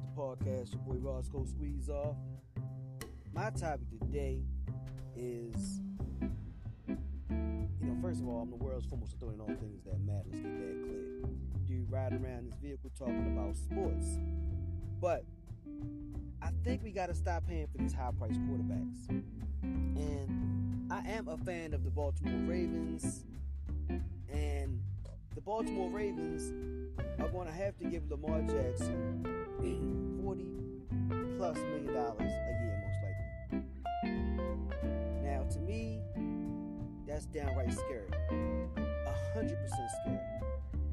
The podcast. Your boy Rawsko Squeezoff. My topic today is, you know, first of all, I'm the world's foremost authority on all things that matter. Let's get that clear. Dude riding around this vehicle talking about sports, but I think we got to stop paying for these high-priced quarterbacks. And I am a fan of the Baltimore Ravens, and the Baltimore Ravens are going to have to give Lamar Jackson 40 plus million dollars a year, most likely. Now, to me, that's downright scary. 100% scary.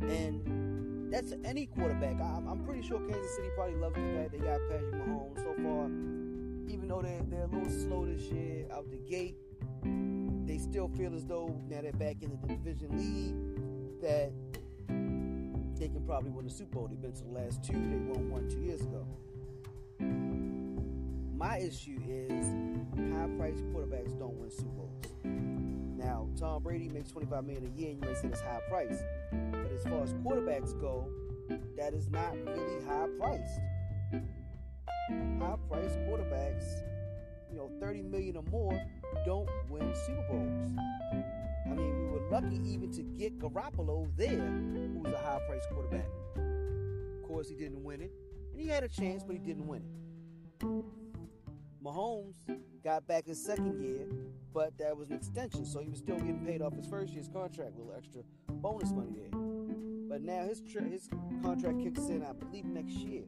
And that's any quarterback. I'm, I'm pretty sure Kansas City probably loves the fact they got Patrick Mahomes so far. Even though they're, they're a little slow this year out the gate, they still feel as though now they're back in the division league that they can probably win the Super Bowl. They've been to the last two. They won one two years ago. My issue is high-priced quarterbacks don't win Super Bowls. Now, Tom Brady makes 25 million a year, and you may say that's high price. But as far as quarterbacks go, that is not really high priced. High-priced quarterbacks, you know, 30 million or more, don't win Super Bowls. I mean, we were lucky even to get Garoppolo there, who was a high priced quarterback. Of course, he didn't win it. And he had a chance, but he didn't win it. Mahomes got back his second year, but that was an extension, so he was still getting paid off his first year's contract, a little extra bonus money there. But now his his contract kicks in, I believe, next year.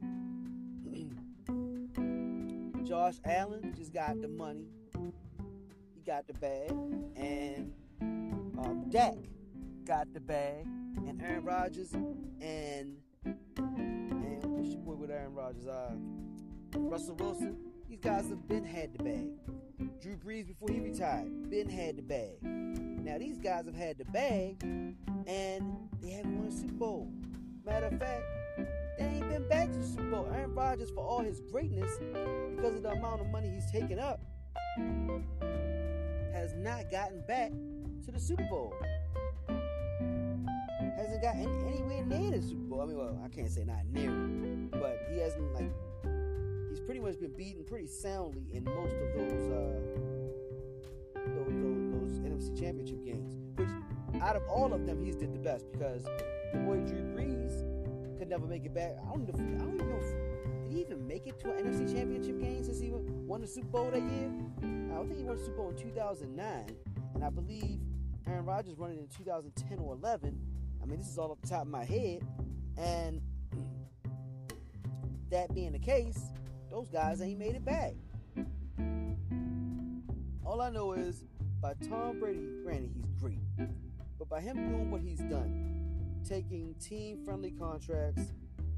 Josh Allen just got the money, got the bag, and um, Dak got the bag, and Aaron Rodgers and and what's your boy with Aaron Rodgers? Uh, Russell Wilson. These guys have been had the bag. Drew Brees before he retired, been had the bag. Now these guys have had the bag, and they haven't won a Super Bowl. Matter of fact, they ain't been back to the Super Bowl. Aaron Rodgers, for all his greatness, because of the amount of money he's taken up, not gotten back to the Super Bowl. Hasn't gotten anywhere near the Super Bowl. I mean, well, I can't say not near it, but he hasn't like he's pretty much been beaten pretty soundly in most of those uh, those, those, those NFC Championship games. Which out of all of them, he's did the best because the boy Drew Brees could never make it back. I don't know. I don't even know. If, did he even make it to an NFC Championship game since he won the Super Bowl that year? I don't think he won the Super Bowl in 2009, and I believe Aaron Rodgers running in 2010 or 11. I mean, this is all off the top of my head. And that being the case, those guys ain't made it back. All I know is by Tom Brady, granted, he's great, but by him doing what he's done, taking team friendly contracts,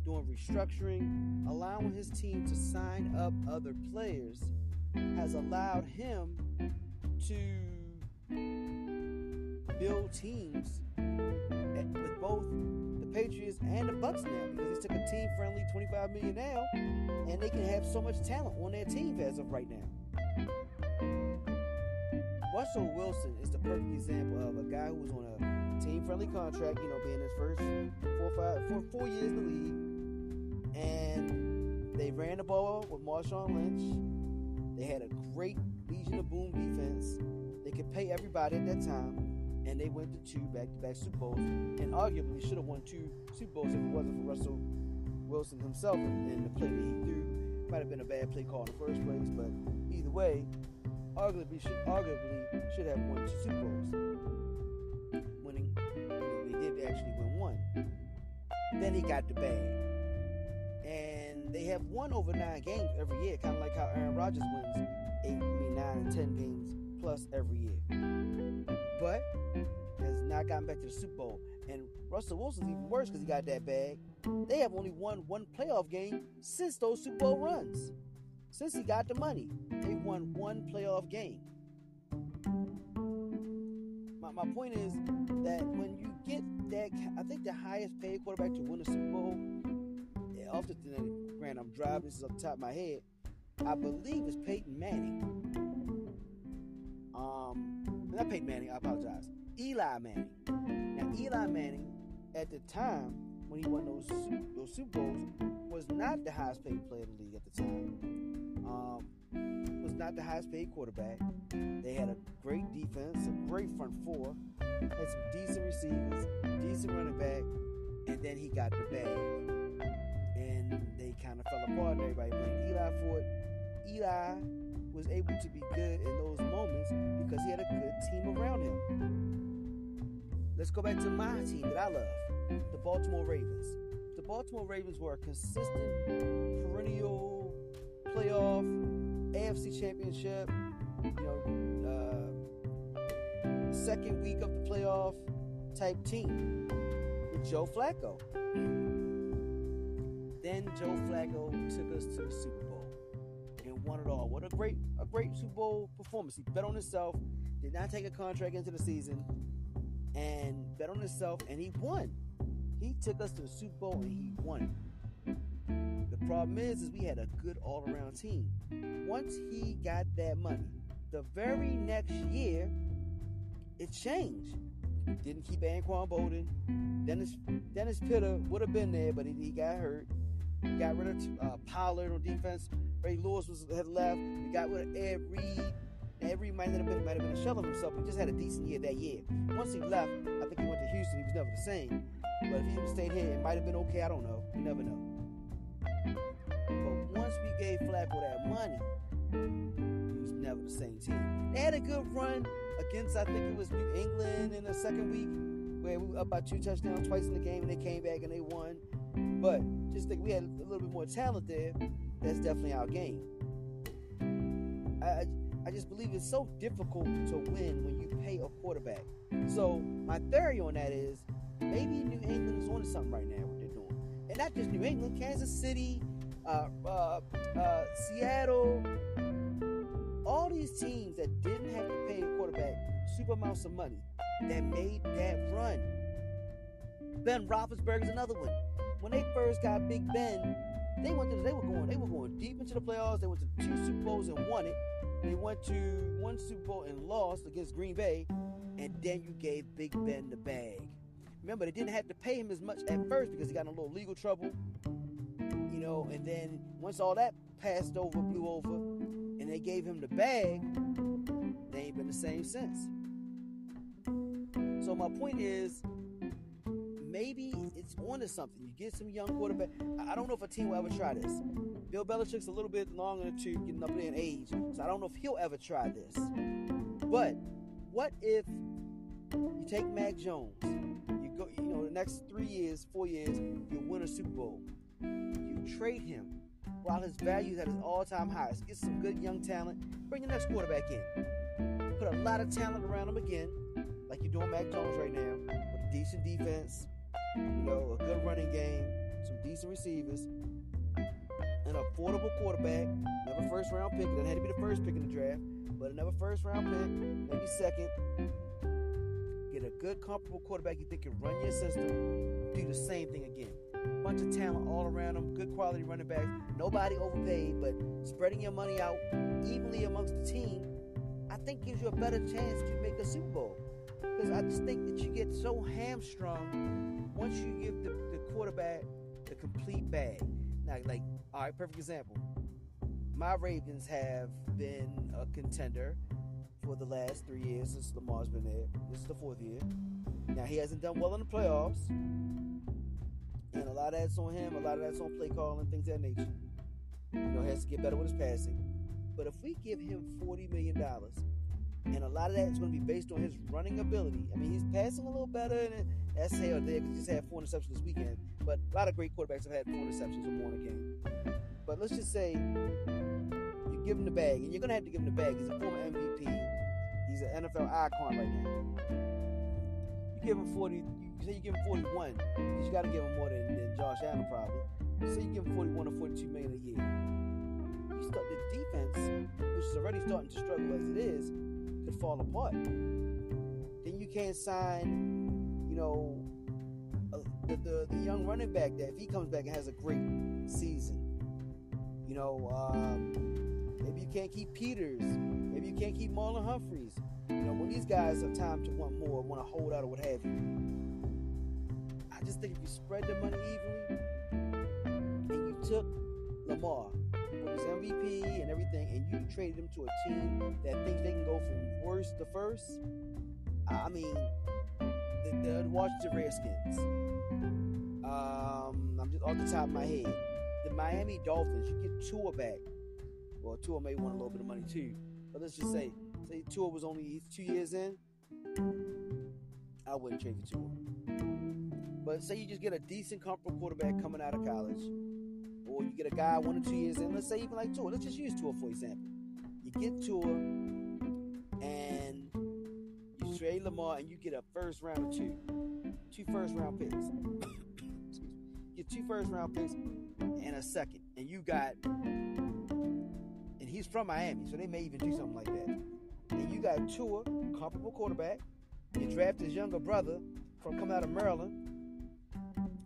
doing restructuring, allowing his team to sign up other players, has allowed him to build teams with both the Patriots and the Bucs now because he took a team friendly 25 million now and they can have so much talent on their team as of right now. Russell Wilson is the perfect example of a guy who was on a team friendly contract, you know, being his first four five four four years in the league. And they ran the ball with Marshawn Lynch. They had a great Legion of Boom defense. They could pay everybody at that time and they went to two back-to-back Super Bowls, and arguably should have won two Super Bowls if it wasn't for Russell Wilson himself and the play that he threw. Might have been a bad play call in the first place, but either way, arguably should arguably should have won two Super Bowls. Winning, they did actually win one. Then he got the bag, they have won over nine games every year, kind of like how Aaron Rodgers wins eight, I mean nine and ten games plus every year. But has not gotten back to the Super Bowl. And Russell Wilson's even worse because he got that bag. They have only won one playoff game since those Super Bowl runs. Since he got the money, they've won one playoff game. My, my point is that when you get that, I think the highest paid quarterback to win a Super Bowl, off the grant, I'm driving, this is off the top of my head, I believe it's Peyton Manning. Um, not Peyton Manning, I apologize. Eli Manning. Now, Eli Manning, at the time when he won those those Super Bowls, was not not the highest paid player in the league at the time. Um, was not the highest paid quarterback. They had a great defense, a great front four, had some decent receivers, decent running back, and then he got the bag. They kind of fell apart, and everybody blamed Eli for it. Eli was able to be good in those moments because he had a good team around him. Let's go back to my team that I love, the Baltimore Ravens. The Baltimore Ravens were a consistent, perennial playoff, AFC championship, you know, uh, second week of the playoff type team with Joe Flacco. Then Joe Flacco took us to the Super Bowl and won it all. What a great, a great Super Bowl performance. He bet on himself, did not take a contract into the season, and bet on himself, and he won. He took us to the Super Bowl and he won The problem is, is we had a good all-around team. Once he got that money, the very next year, it changed. Didn't keep Anquan Boldin. Dennis Dennis Pitta would have been there, but he, he got hurt. We got rid of uh, Pollard on defense. Ray Lewis was had left. We got rid of Ed Reed. Ed Reed might have been might have been a shell of himself. He just had a decent year that year. Once he left, I think he went to Houston. He was never the same. But if he stayed here, it might have been okay. I don't know. You never know. But once we gave Flacco that money, he was never the same team. They had a good run against, I think it was New England in the second week, where we were up by two touchdowns twice in the game, and they came back and they won. But just think we had a little bit more talent there. That's definitely our game. I, I just believe it's so difficult to win when you pay a quarterback. So my theory on that is maybe New England is on something right now. What they're doing, and not just New England, Kansas City, uh, uh, uh, Seattle, all these teams that didn't have to pay a quarterback super amounts of money that made that run. Ben Roethlisberger's another one. When they first got Big Ben, they went to, they were going they were going deep into the playoffs. They went to two Super Bowls and won it. They went to one Super Bowl and lost against Green Bay, and then you gave Big Ben the bag. Remember, they didn't have to pay him as much at first because he got in a little legal trouble, you know. And then once all that passed over, blew over, and they gave him the bag, they ain't been the same since. So my point is, maybe it's onto something. You get some young quarterback. I don't know if a team will ever try this. Bill Belichick's a little bit longer to getting up there in age, so I don't know if he'll ever try this. But what if you take Mac Jones? You go, you know, the next three years, four years, you win a Super Bowl. You trade him while his value is at his all-time highest. Get some good young talent. Bring the next quarterback in. Put a lot of talent around him again, like you're doing Mac Jones right now, with a decent defense, you know, a good running game, some decent receivers, an affordable quarterback, another first round pick. Doesn't have to be the first pick in the draft, but another first round pick, maybe second. Get a good, comfortable quarterback you think can run your system. Do the same thing again. Bunch of talent all around them, good quality running backs. Nobody overpaid, but spreading your money out evenly amongst the team, I think gives you a better chance to make a Super Bowl. Because I just think that you get so hamstrung once you give the, the quarterback the complete bag. Now, like, all right, perfect example. My Ravens have been a contender for the last three years since Lamar's been there. This is the fourth year. Now, he hasn't done well in the playoffs. And a lot of that's on him, a lot of that's on play calling, things of that nature. You know, he has to get better with his passing. But if we give him $40 million, and a lot of that is going to be based on his running ability. I mean, he's passing a little better, and that's or there because he just had four interceptions this weekend. But a lot of great quarterbacks have had four interceptions or more in a game. But let's just say you give him the bag, and you're going to have to give him the bag. He's a former MVP. He's an NFL icon right now. You give him 40, you say you give him 41, because you got to give him more than, than Josh Allen probably. Say you give him 41 or 42 million a year. You start the defense, which is already starting to struggle as it is, could fall apart. Then you can't sign, you know, the, the, the young running back that if he comes back and has a great season, you know, um, maybe you can't keep Peters, maybe you can't keep Marlon Humphreys. You know, when these guys have time to want more, want to hold out or what have you. I just think if you spread the money evenly and you took Lamar his MVP and everything, and you traded him to a team that thinks they can go from worst to first, I mean, the, the Washington Redskins. Um, I'm just off the top of my head. The Miami Dolphins, you get Tua back. Well, Tua may want a little bit of money too, but let's just say, say Tua was only two years in. I wouldn't trade for Tua. But say you just get a decent, comfortable quarterback coming out of college, or you get a guy one or two years in. Let's say even like Tua. Let's just use Tua for example. You get Tua, and you trade Lamar, and you get a first round or two, two first round picks. get two first round picks and a second, and you got, and he's from Miami, so they may even do something like that. And you got Tua, comparable quarterback. You draft his younger brother from coming out of Maryland,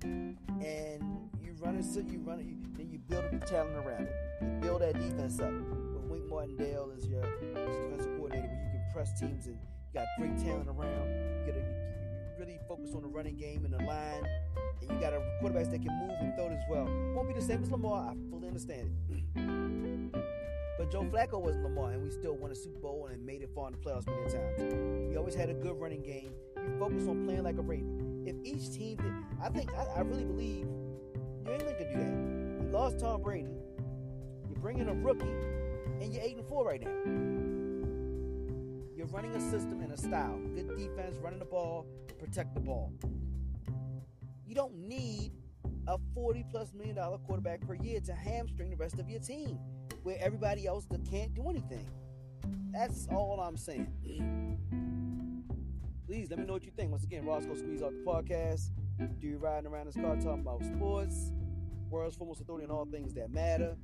and you run it you run it, then you build up the talent around it. You build that defense up. With Wink Martindale as your, defensive coordinator, where you can press teams and you got great talent around. You you, really focus on the running game and the line, and you got a quarterbacks that can move and throw it as well. Won't be the same as Lamar. I fully understand it. But Joe Flacco wasn't Lamar, and we still won a Super Bowl and made it far in the playoffs many times. We always had a good running game. You focus on playing like a Raven. If each team did, I think I, I really believe New England could do that. You lost Tom Brady. You're bringing a rookie, and you're eight and four right now. You're running a system and a style. Good defense, running the ball, protect the ball. You don't need a 40 plus million dollar quarterback per year to hamstring the rest of your team where everybody else can't do anything. That's all I'm saying. Please let me know what you think. Once again, Roscoe Squeeze Out the podcast. Do you riding around this car talking about sports, world's foremost authority on all things that matter?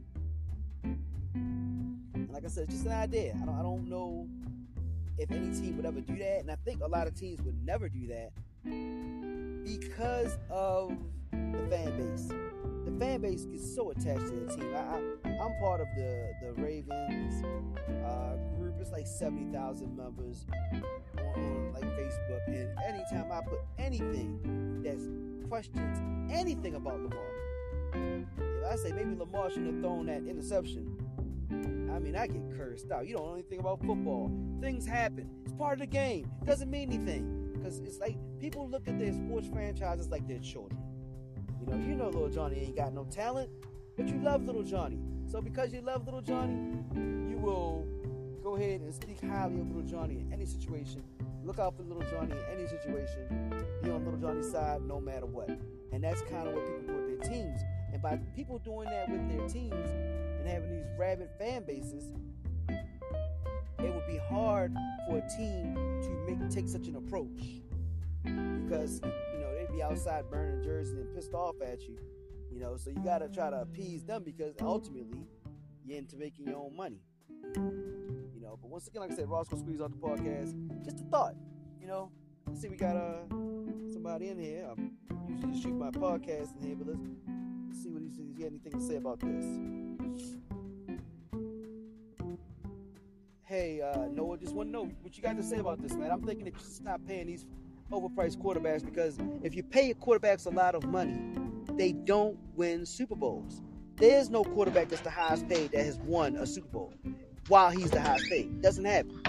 And like I said, it's just an idea. I don't, I don't know if any team would ever do that, and I think a lot of teams would never do that because of the fan base. The fan base gets so attached to the team. I, am part of the the Ravens uh, group. It's like seventy thousand members on like Facebook, and anytime I put anything that's questions anything about Lamar, I say maybe Lamar shouldn't have thrown that interception, I mean I get cursed out. You don't know anything about football. Things happen. It's part of the game. It doesn't mean anything because it's like people look at their sports franchises like their children. You know, you know, little Johnny ain't got no talent, but you love little Johnny. So because you love little Johnny, you will go ahead and speak highly of little Johnny in any situation. Look out for little Johnny in any situation. Be on little Johnny's side no matter what. And that's kind of what people do with their teams. By people doing that with their teams and having these rabid fan bases, it would be hard for a team to make take such an approach because you know they'd be outside burning jerseys and pissed off at you. You know, so you gotta try to appease them because ultimately you're into making your own money. You know, but once again, like I said, Ross gonna squeeze out the podcast. Just a thought, you know. Let's see, we got uh somebody in here. I'm usually just shoot my podcast in here, but let's, anything to say about this. Hey, uh, Noah, just want to know what you got to say about this, man. I'm thinking that you stop paying these overpriced quarterbacks because if you pay quarterbacks a lot of money, they don't win Super Bowls. There's no quarterback that's the highest paid that has won a Super Bowl while he's the highest paid. Doesn't happen.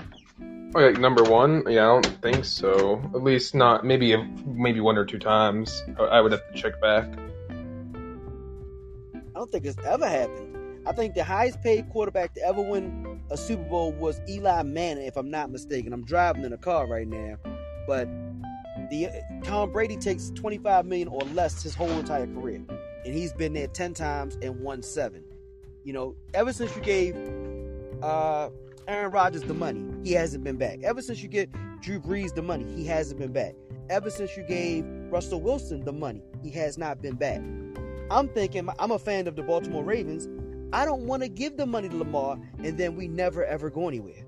Okay, number one, yeah, I don't think so. At least not maybe maybe one or two times. I would have to check back. Don't think it's ever happened. I think the highest paid quarterback to ever win a Super Bowl was Eli Manning, if I'm not mistaken. I'm driving in a car right now, but the Tom Brady takes 25 million or less his whole entire career, and he's been there 10 times and won seven. You know, ever since you gave uh, Aaron Rodgers the money, he hasn't been back. Ever since you get Drew Brees the money, he hasn't been back. Ever since you gave Russell Wilson the money, he has not been back. I'm thinking, I'm a fan of the Baltimore Ravens. I don't want to give the money to Lamar and then we never ever go anywhere.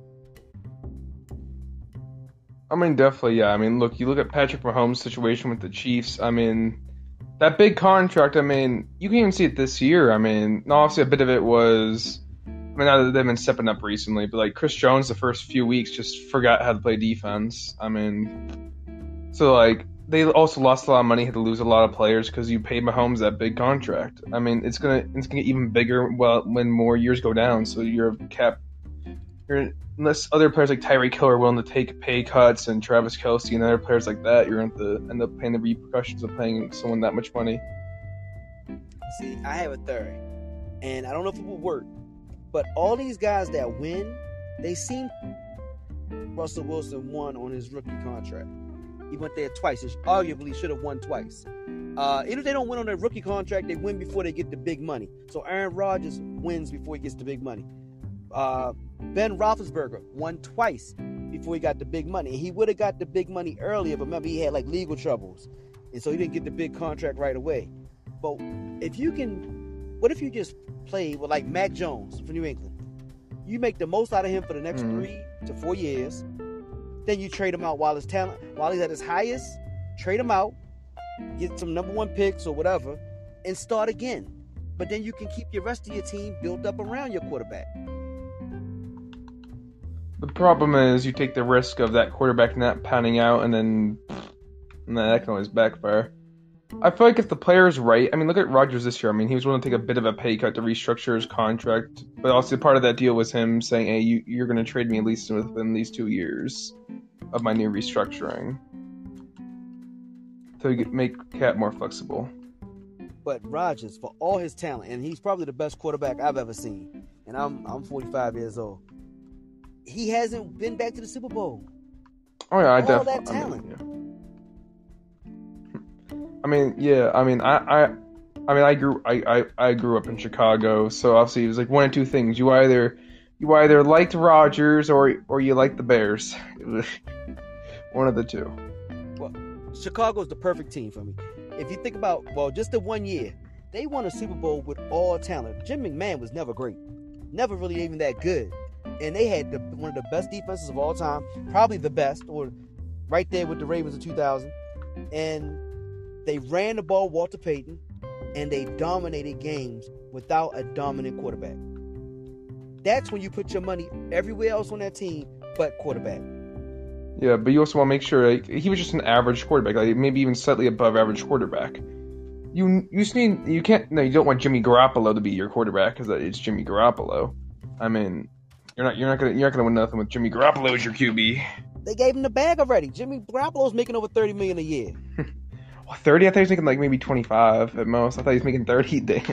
I mean, definitely, yeah. I mean, look, you look at Patrick Mahomes' situation with the Chiefs. I mean, that big contract. I mean, you can even see it this year. I mean, obviously, a bit of it was. I mean, now that they've been stepping up recently, but like Chris Jones, the first few weeks just forgot how to play defense. I mean, so like they also lost a lot of money, had to lose a lot of players because you paid Mahomes that big contract. I mean, it's gonna it's gonna get even bigger well when more years go down. So you're cap, you're unless other players like Tyreek Hill are willing to take pay cuts and Travis Kelce and other players like that, you're going to end up paying the repercussions of paying someone that much money. See, I have a theory, and I don't know if it will work, but all these guys that win, they seem Russell Wilson won on his rookie contract. He went there twice. He arguably should have won twice. Uh, even if they don't win on their rookie contract, they win before they get the big money. So Aaron Rodgers wins before he gets the big money. Uh, ben Roethlisberger won twice before he got the big money. He would have got the big money earlier, but remember he had like legal troubles, and so he didn't get the big contract right away. But if you can, what if you just play with like Mac Jones from New England? You make the most out of him for the next mm-hmm. three to four years. Then you trade him out while his talent, while he's at his highest. Trade him out, get some number one picks or whatever, and start again. But then you can keep your rest of your team built up around your quarterback. The problem is you take the risk of that quarterback not panning out, and then nah, that can always backfire. I feel like if the player is right, I mean, look at Rodgers this year. I mean, he was willing to take a bit of a pay cut to restructure his contract, but also part of that deal was him saying, "Hey, you, you're going to trade me at least within these two years of my new restructuring to make Cap more flexible." But Rodgers, for all his talent, and he's probably the best quarterback I've ever seen, and I'm I'm 45 years old he hasn't been back to the Super Bowl. Oh yeah, I definitely. that talent. I mean, yeah. I mean, yeah. I mean, I, I, I mean, I grew, I, I, I grew up in Chicago, so obviously it was like one or two things. You either, you either liked Rodgers or, or you liked the Bears. one of the two. Well, Chicago's the perfect team for me. If you think about, well, just the one year, they won a Super Bowl with all talent. Jim McMahon was never great, never really even that good and they had the, one of the best defenses of all time, probably the best, or right there with the Ravens in 2000. And they ran the ball, Walter Payton, and they dominated games without a dominant quarterback. That's when you put your money everywhere else on that team but quarterback. Yeah, but you also want to make sure like, he was just an average quarterback, like maybe even slightly above average quarterback. You you need you can't no you don't want Jimmy Garoppolo to be your quarterback because it's Jimmy Garoppolo. I mean, you're not you're not gonna you're not gonna win nothing with Jimmy Garoppolo as your QB. They gave him the bag already. Jimmy Garoppolo's making over thirty million a year. thirty? I thought he was making like maybe twenty five at most. I thought he was making thirty. Damn.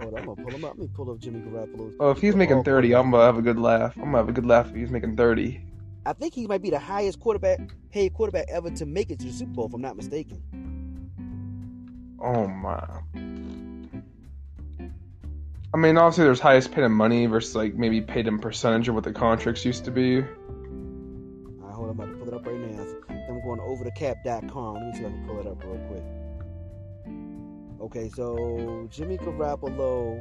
Hold on, I'm gonna pull him up. Let me pull up Jimmy Garoppolo. Oh, if he's making oh, thirty, I'm gonna have a good laugh. I'm gonna have a good laugh if he's making thirty. I think he might be the highest quarterback paid quarterback ever to make it to the Super Bowl, if I'm not mistaken. Oh my. I mean, obviously, there's highest paid in money versus like maybe paid in percentage of what the contracts used to be. To Let me see if I can pull it up real quick. Okay, so Jimmy Garoppolo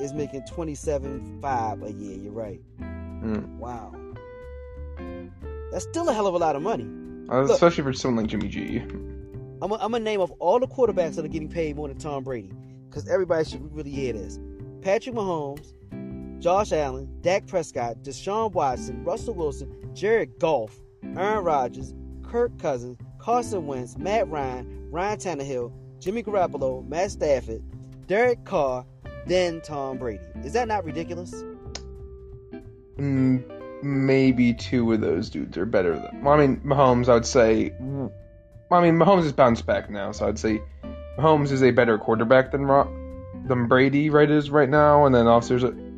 is making twenty seven five a year. You're right. Mm. Wow, that's still a hell of a lot of money. Uh, Look, especially for someone like Jimmy G. I'm gonna name off all the quarterbacks that are getting paid more than Tom Brady because everybody should really hear this. Patrick Mahomes, Josh Allen, Dak Prescott, Deshaun Watson, Russell Wilson, Jared Goff, Aaron Rodgers, Kirk Cousins, Carson Wentz, Matt Ryan, Ryan Tannehill, Jimmy Garoppolo, Matt Stafford, Derek Carr, then Tom Brady. Is that not ridiculous? Mm, maybe two of those dudes are better than. Well, I mean, Mahomes, I would say. I mean, Mahomes has bounced back now, so I'd say Mahomes is a better quarterback than than Brady right is right now, and then also there's a.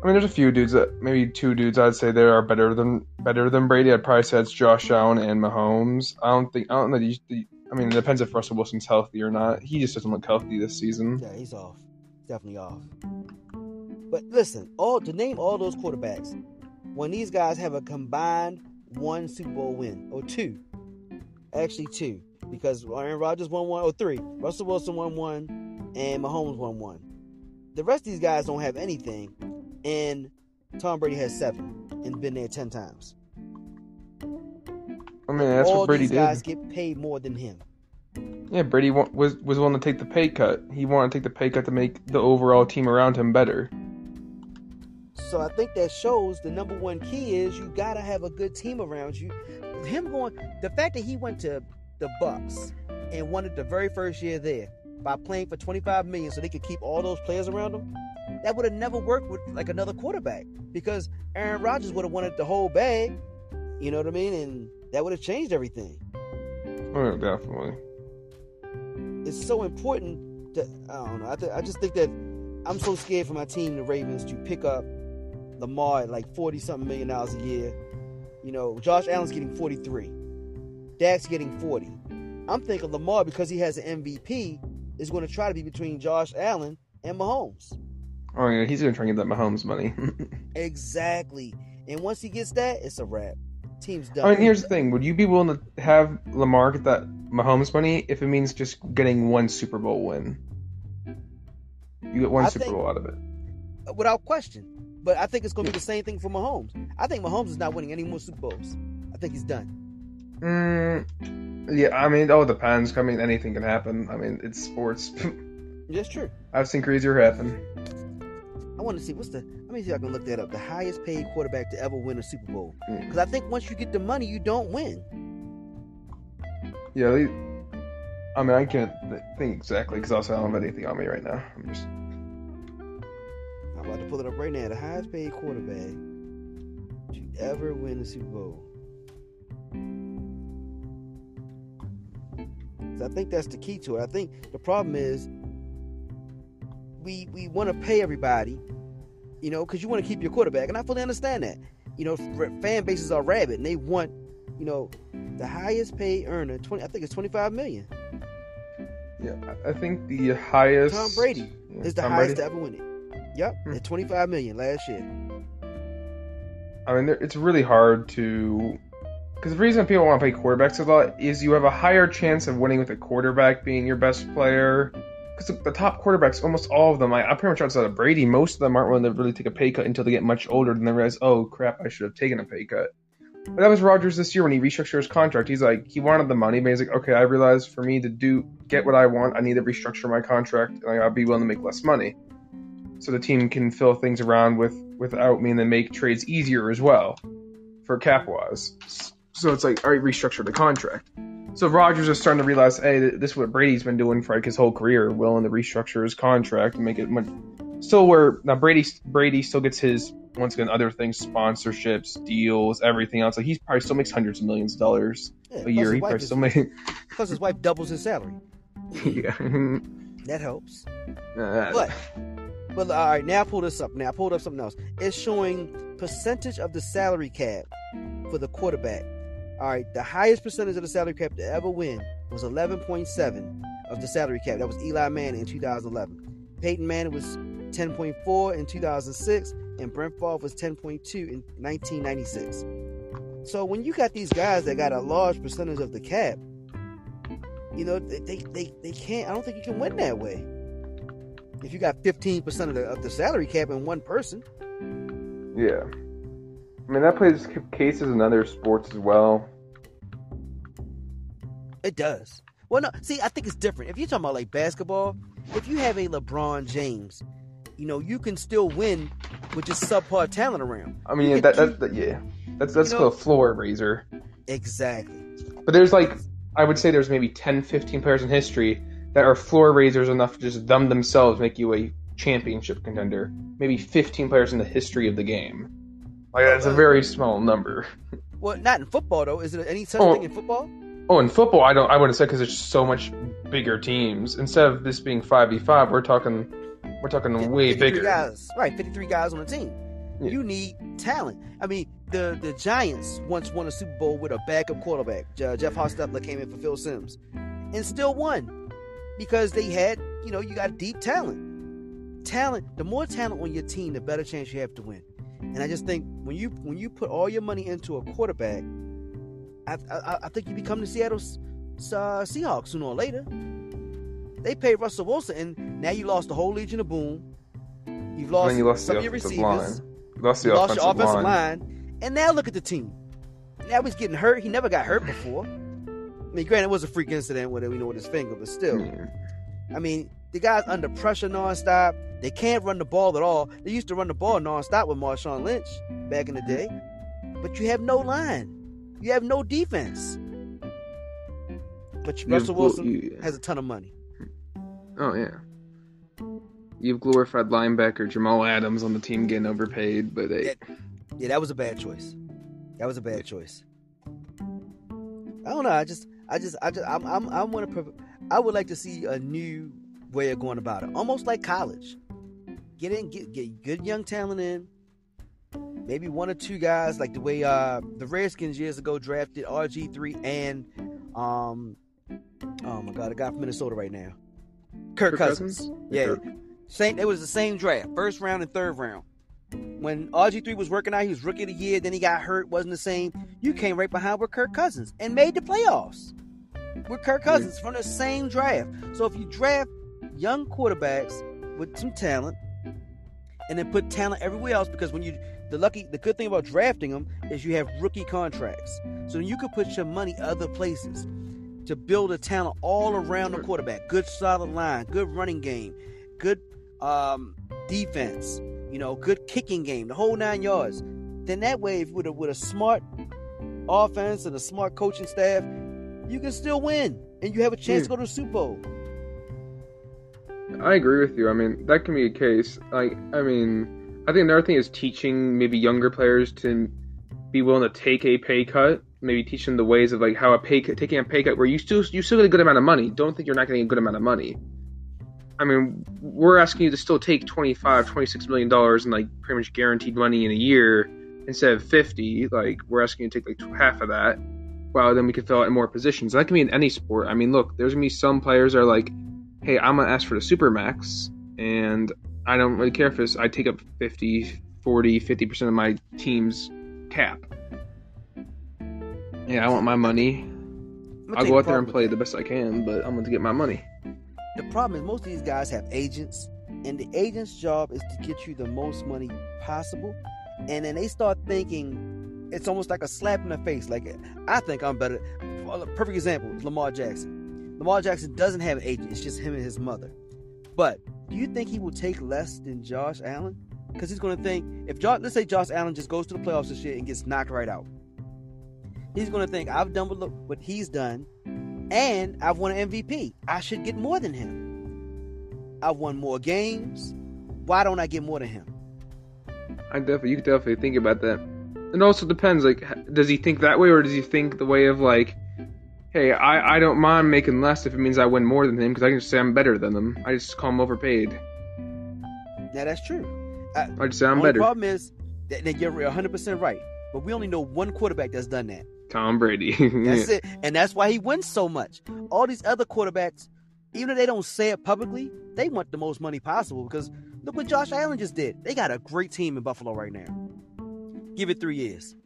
I mean, there's a few dudes that maybe two dudes I'd say there are better than better than Brady. I'd probably say it's Josh Allen and Mahomes. I don't think I don't know. I mean, it depends if Russell Wilson's healthy or not. He just doesn't look healthy this season. Yeah, he's off. Definitely off. But listen, all to name all those quarterbacks, when these guys have a combined one Super Bowl win or two, actually two, because Aaron Rodgers won one or three, Russell Wilson won one, and Mahomes won one. The rest of these guys don't have anything, and Tom Brady has seven and been there ten times. I mean, that's All what Brady these did. guys get paid more than him. Yeah, Brady was was willing to take the pay cut. He wanted to take the pay cut to make the overall team around him better. So I think that shows the number one key is you gotta have a good team around you. Him going, the fact that he went to the Bucs and won it the very first year there by playing for 25 million so they could keep all those players around them, that would have never worked with like another quarterback because Aaron Rodgers would have wanted the whole bag. You know what I mean? And that would have changed everything. Oh, definitely. It's so important to I don't know. I, th- I just think that I'm so scared for my team, the Ravens, to pick up Lamar at like 40 something million dollars a year. You know, Josh Allen's getting 43. Dak's getting 40. I'm thinking Lamar because he has an MVP is going to try to be between Josh Allen and Mahomes. Oh yeah, he's gonna try and get that Mahomes money. exactly. And once he gets that, it's a wrap. Team's done. I mean, here's the thing: Would you be willing to have Lamar get that Mahomes money if it means just getting one Super Bowl win? You get one I Super think- Bowl out of it. without question. But I think it's going to be the same thing for Mahomes. I think Mahomes is not winning any more Super Bowls. I think he's done. Mm, yeah, I mean, it all depends. I mean, anything can happen. I mean, it's sports. That's true. I've seen crazier happen. I want to see what's the. Let me see if I can look that up. The highest paid quarterback to ever win a Super Bowl. Mm. Because I think once you get the money, you don't win. Yeah, they- I mean, I can't think exactly because also I don't have anything on me right now. I'm just I'm about to pull it up right now. The highest paid quarterback to ever win a Super Bowl. 'Cause I think that's the key to it. I think the problem is we we want to pay everybody, you know, because you want to keep your quarterback, and I fully understand that. You know, fan bases are rabid, and they want, you know, the highest paid earner. Twenty, I think it's twenty five million. yeah. I- I think the highest. Tom Brady Is the Tom highest Brady. to ever win it. Yep, Hmm. at twenty five million last year. I mean, it's really hard to. Because the reason people want to play quarterbacks a lot is you have a higher chance of winning with a quarterback being your best player. Because the, top quarterbacks, almost all of them, I, I'm pretty much outside of Brady, most of them aren't willing to really take a pay cut until they get much older. Then they realize, oh crap, I should have taken a pay cut. But that was Rodgers this year when he restructured his contract. He's like, he wanted the money, but he's like, okay, I realize for me to do get what I want, I need to restructure my contract, and I gotta be willing to make less money, so the team can fill things around with without me, and then make trades easier as well for cap wise. So it's like, all right, restructure the contract. So Rodgers is starting to realize, hey, this is what Brady's been doing for like his whole career, willing to restructure his contract and make it much. Still, where now Brady Brady still gets his once again other things, sponsorships, deals, everything else. Like he probably still makes hundreds of millions of dollars Yeah, a year. He probably still makes. Plus, his wife doubles his salary. yeah. That helps. Uh, But, but all right, now I pull this up. Now I pulled up something else. It's showing percentage of the salary cap for the quarterback. All right, the highest percentage of the salary cap to ever win was 11.7 of the salary cap. That was Eli Manning in 2011. Peyton Manning was 10.4 in 2006, and Brett Favre was 10.2 in 1996. So when you got these guys that got a large percentage of the cap, you know they they, they, can't. I don't think you can win that way. If you got 15% of the, of the salary cap in one person, yeah. I mean that plays cases in other sports as well. it does. Well, no, see, I think it's different. If you're talking about like basketball, if you have a LeBron James, you know, you can still win with just subpar talent around. I mean yeah, that, that, that yeah, that's that's You know- called a floor raiser. Exactly. But there's like, I would say there's maybe 10, 15 players in history that are floor raisers enough to just them themselves make you a championship contender. Maybe 15 players in the history of the game. Like that's a very uh, small number. Well, not in football though. Is there any oh. such Oh. thing in football? Oh, in football, I don't. I wouldn't say because there's so much bigger teams. Instead of this being five v five, we're talking, we're talking way bigger. guys, right? 53 guys on a team. Yeah. You need talent. I mean, the the Giants once won a Super Bowl with a backup quarterback. Je- uh, Jeff Hostetler came in for Phil Simms, and still won because they had, you know, you got deep talent. Talent. The more talent on your team, the better chance you have to win. And I just think when you when you put all your money into a quarterback, I I, I think you become the Seattle uh, Seahawks sooner or later. They paid Russell Wilson, and now you lost the whole Legion of Boom. You've lost, you lost some the of your receivers. line. You lost the You lost offensive, your offensive line. line. And now look at the team. Now he's getting hurt. He never got hurt before. I mean, granted, it was a freak incident with you know with his finger, but still. Yeah. I mean, the guy's under pressure nonstop. They can't run the ball at all. They used to run the ball nonstop with Marshawn Lynch back in the day. But you have no line. You have no defense. But You've Russell Wilson you- has a ton of money. oh yeah. You've glorified linebacker Jamal Adams on the team getting overpaid, but they, Yeah. Yeah, that was a bad choice. That was a bad choice. I don't know. I just, I just, I just, I'm, I'm, I want to. I would like to see a new way of going about it, almost like college. Get in, get get good young talent in. Maybe one or two guys, like the way uh the Redskins years ago drafted RG three and um, oh my god, a guy from Minnesota right now, Kirk, Kirk Cousins. Cousins? Yeah, Kirk. same. It was the same draft, first round and third round. When RG3 was working out, he was rookie of the year, then he got hurt, wasn't the same. You came right behind with Kirk Cousins and made the playoffs with Kirk Cousins from the same draft. So if you draft young quarterbacks with some talent and then put talent everywhere else, because when you the lucky the good thing about drafting them is you have rookie contracts. So you could put your money other places to build a talent all around the quarterback. Good solid line, good running game, good um, defense, you know, good kicking game, the whole nine yards. Then that way, if with a with a smart offense and a smart coaching staff, you can still win and you have a chance to go to the Super Bowl. I agree with you. I mean, that can be a case. Like, I mean, I think another thing is teaching maybe younger players to be willing to take a pay cut. Maybe teach them the ways of like how a pay cut, taking a pay cut where you still you still get a good amount of money. Don't think you're not getting a good amount of money. I mean, we're asking you to still take 25, 26 million dollars and like pretty much guaranteed money in a year instead of 50. Like, we're asking you to take like half of that. Well, then we can fill out in more positions. That can be in any sport. I mean, look, there's gonna be some players are like, hey, I'm gonna ask for the super max, and I don't really care if it's I take up 50, 40, 50 percent of my team's cap. Yeah, I want my money. I'll go out there and play the best I can, but I'm going to get my money. The problem is most of these guys have agents, and the agent's job is to get you the most money possible. And then they start thinking it's almost like a slap in the face. Like I think I'm better. Perfect example is Lamar Jackson. Lamar Jackson doesn't have an agent; it's just him and his mother. But do you think he will take less than Josh Allen? Because he's going to think if Josh, let's say Josh Allen just goes to the playoffs this year and gets knocked right out, he's going to think I've done what, he's done, and I've won an MVP. I should get more than him. I've won more games. Why don't I get more than him? I definitely, you definitely think about that. It also depends. Like, does he think that way, or does he think the way of like, hey, I, I don't mind making less if it means I win more than him because I can just say I'm better than them. I just call him overpaid. Now that's true. Uh, I just say I'm better. problem is that, that you're 100 percent right. But we only know one quarterback that's done that. Tom Brady. That's it, and that's why he wins so much. All these other quarterbacks, even if they don't say it publicly, they want the most money possible because look what Josh Allen just did. They got a great team in Buffalo right now. Give it three years.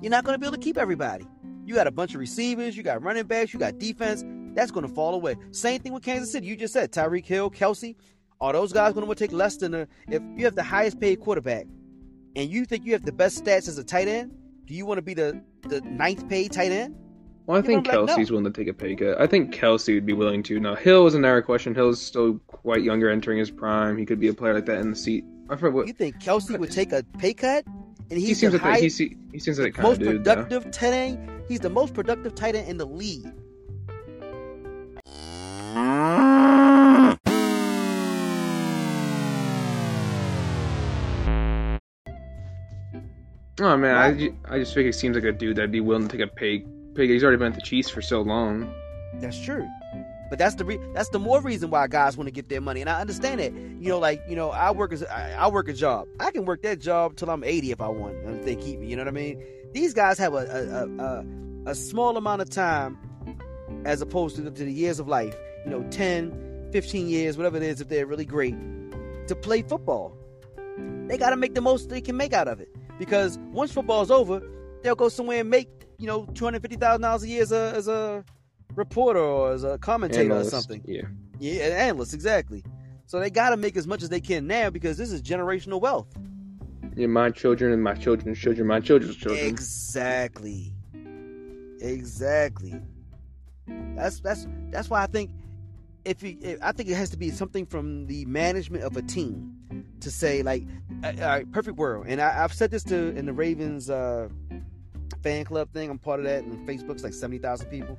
You're not going to be able to keep everybody. You got a bunch of receivers, you got running backs, you got defense. That's going to fall away. Same thing with Kansas City. You just said Tyreek Hill, Kelce. Are those guys going to take less than a? If you have the highest paid quarterback, and you think you have the best stats as a tight end, do you want to be the the ninth paid tight end? Well, I People think are like, no. Kelce's willing to take a pay cut. I think Kelce would be willing to. Now, Hill is another question. Hill's still quite younger, entering his prime. He could be a player like that in the seat. I forget what. You think Kelce would take a pay cut? And he's He seems the like that. He, highest, he seems like that kind of most dude. though. productive tight end. He's the most productive tight end in the league. Oh man, I, Right. I just think he seems like a dude that'd be willing to take a pay. pay. He's already been at the Chiefs for so long. That's true. But that's the re- that's the more reason why guys want to get their money, and I understand it. You know, like you know, I work as I, I work a job. I can work that job till I'm 80 if I want, if they keep me. You know what I mean? These guys have a a, a, a, a small amount of time as opposed to the, to the years of life. You know, 10, 15 years, whatever it is, if they're really great, to play football. They got to make the most they can make out of it because once football's over, they'll go somewhere and make you know two hundred fifty thousand dollars a year as a as a reporter or as a commentator Analyst. or something. Yeah. Yeah, an analyst exactly. So they got to make as much as they can now because this is generational wealth. Yeah, my children and my children's children, my children's children. Exactly. Exactly. That's that's that's why I think if, you, if I think it has to be something from the management of a team to say like, all right, perfect world. And I, I've said this to in the Ravens uh, fan club thing. I'm part of that, and Facebook's like seventy thousand people.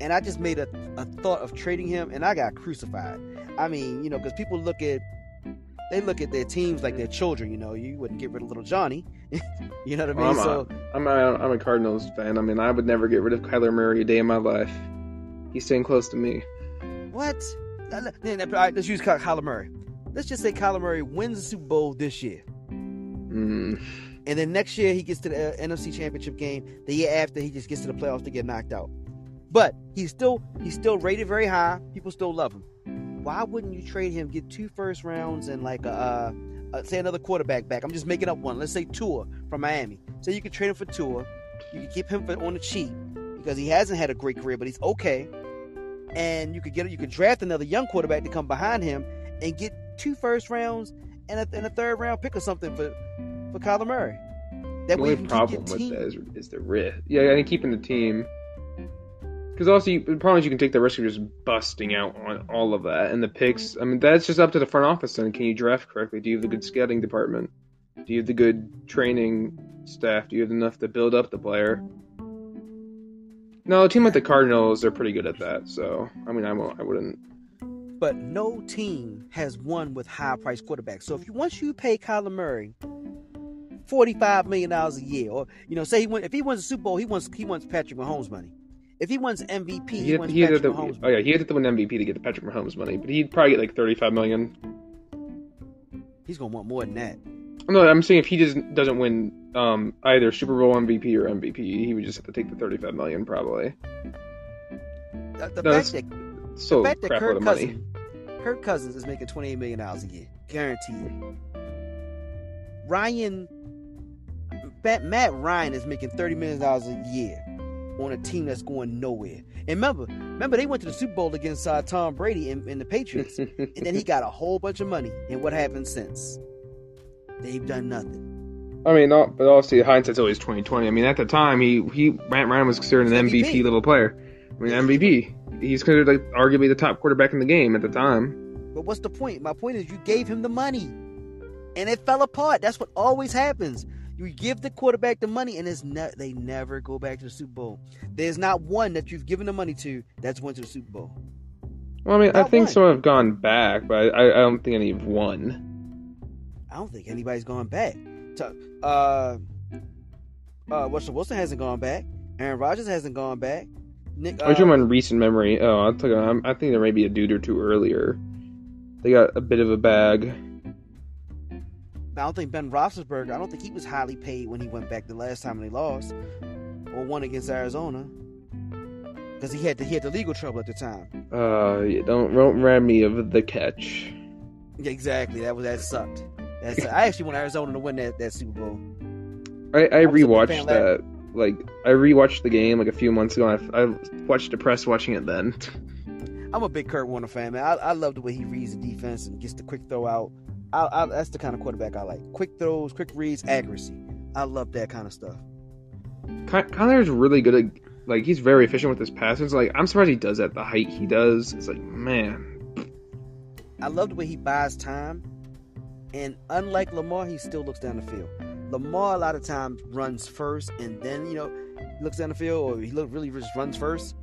And I just made a, a thought of trading him, and I got crucified. I mean, you know, because people look at they look at their teams like their children. You know, you wouldn't get rid of little Johnny. you know what I mean? I'm, so a, I'm, a, I'm a Cardinals fan. I mean, I would never get rid of Kyler Murray a day in my life. He's staying close to me. what? All right, let's use Kyler Murray. Let's just say Kyler Murray wins the Super Bowl this year. Mm. And then next year he gets to the uh, NFC Championship game. The year after he just gets to the playoffs to get knocked out. But he's still he's still rated very high. People still love him. Why wouldn't you trade him, get two first rounds and like a, uh, uh, say another quarterback back? I'm just making up one. Let's say Tua from Miami. So you could trade him for Tua. You could keep him for, on the cheap because he hasn't had a great career, but he's okay. And you could get you could draft another young quarterback to come behind him and get two first rounds and a, and a third round pick or something for for Kyler Murray. That the only problem with that is, is the risk. Yeah, I think keeping the team. Because also, you, the problem is you can take the risk of just busting out on all of that. And the picks, I mean, that's just up to the front office. Then, can you draft correctly? Do you have the good scouting department? Do you have the good training staff? Do you have enough to build up the player? No, a team like the Cardinals they're pretty good at that. So, I mean, I won't, I wouldn't. But no team has won with high price quarterbacks. So if you once you pay Kyler Murray forty-five million dollars a year, or you know, say he went if he wins the Super Bowl, he wants he wants Patrick Mahomes money. If he wins MVP, he, he, wins he Patrick the, Mahomes. Oh yeah, he had to win MVP to get the Patrick Mahomes money, but he'd probably get like thirty-five million. He's gonna want more than that. No, I'm saying if he doesn't doesn't win um, either Super Bowl MVP or MVP, he would just have to take the thirty-five million probably. The, the no, fact that so the fact that Kirk Cousins, Kirk Cousins is making twenty-eight million dollars a year, guaranteed. Ryan, Matt Ryan is making thirty million dollars a year on a team that's going nowhere. And remember, remember they went to the Super Bowl against uh, Tom Brady and, and the Patriots, and then he got a whole bunch of money. And what happened since? They've done nothing. I mean, not, but obviously hindsight's always twenty twenty. I mean, at the time, he he Matt Ryan was considered an MVP. MVP level player. I mean, MVP. He's considered like arguably the top quarterback in the game at the time. But what's the point? My point is, you gave him the money, and it fell apart. That's what always happens. You give the quarterback the money, and it's ne- they never go back to the Super Bowl. There's not one that you've given the money to that's went to the Super Bowl. Well, I mean, not I think one. some have gone back, but I, I don't think any have won. I don't think anybody's gone back. Uh, uh, Russell Wilson hasn't gone back. Aaron Rodgers hasn't gone back. Nick, uh, I'm talking about recent memory. Oh, talking, I'm, I think there may be a dude or two earlier. They got a bit of a bag. I don't think Ben Roethlisberger. I don't think he was highly paid when he went back the last time they lost or won against Arizona because he had to, he had the legal trouble at the time. Uh, don't don't remind me of the catch. Exactly. That was that sucked. That's, I actually want Arizona to win that, that Super Bowl. I, I, I rewatched that. Like I rewatched the game like a few months ago. I, I watched depressed watching it then. I'm a big Kurt Warner fan, man. I, I love the way he reads the defense and gets the quick throw out. I, I, that's the kind of quarterback I like. Quick throws, quick reads, accuracy. I love that kind of stuff. Kyler is really good at like he's very efficient with his passes. Like I'm surprised he does at the height he does. It's like man. I love the way he buys time, and unlike Lamar, he still looks down the field. Lamar a lot of times runs first and then you know looks down the field, or he look really just runs first.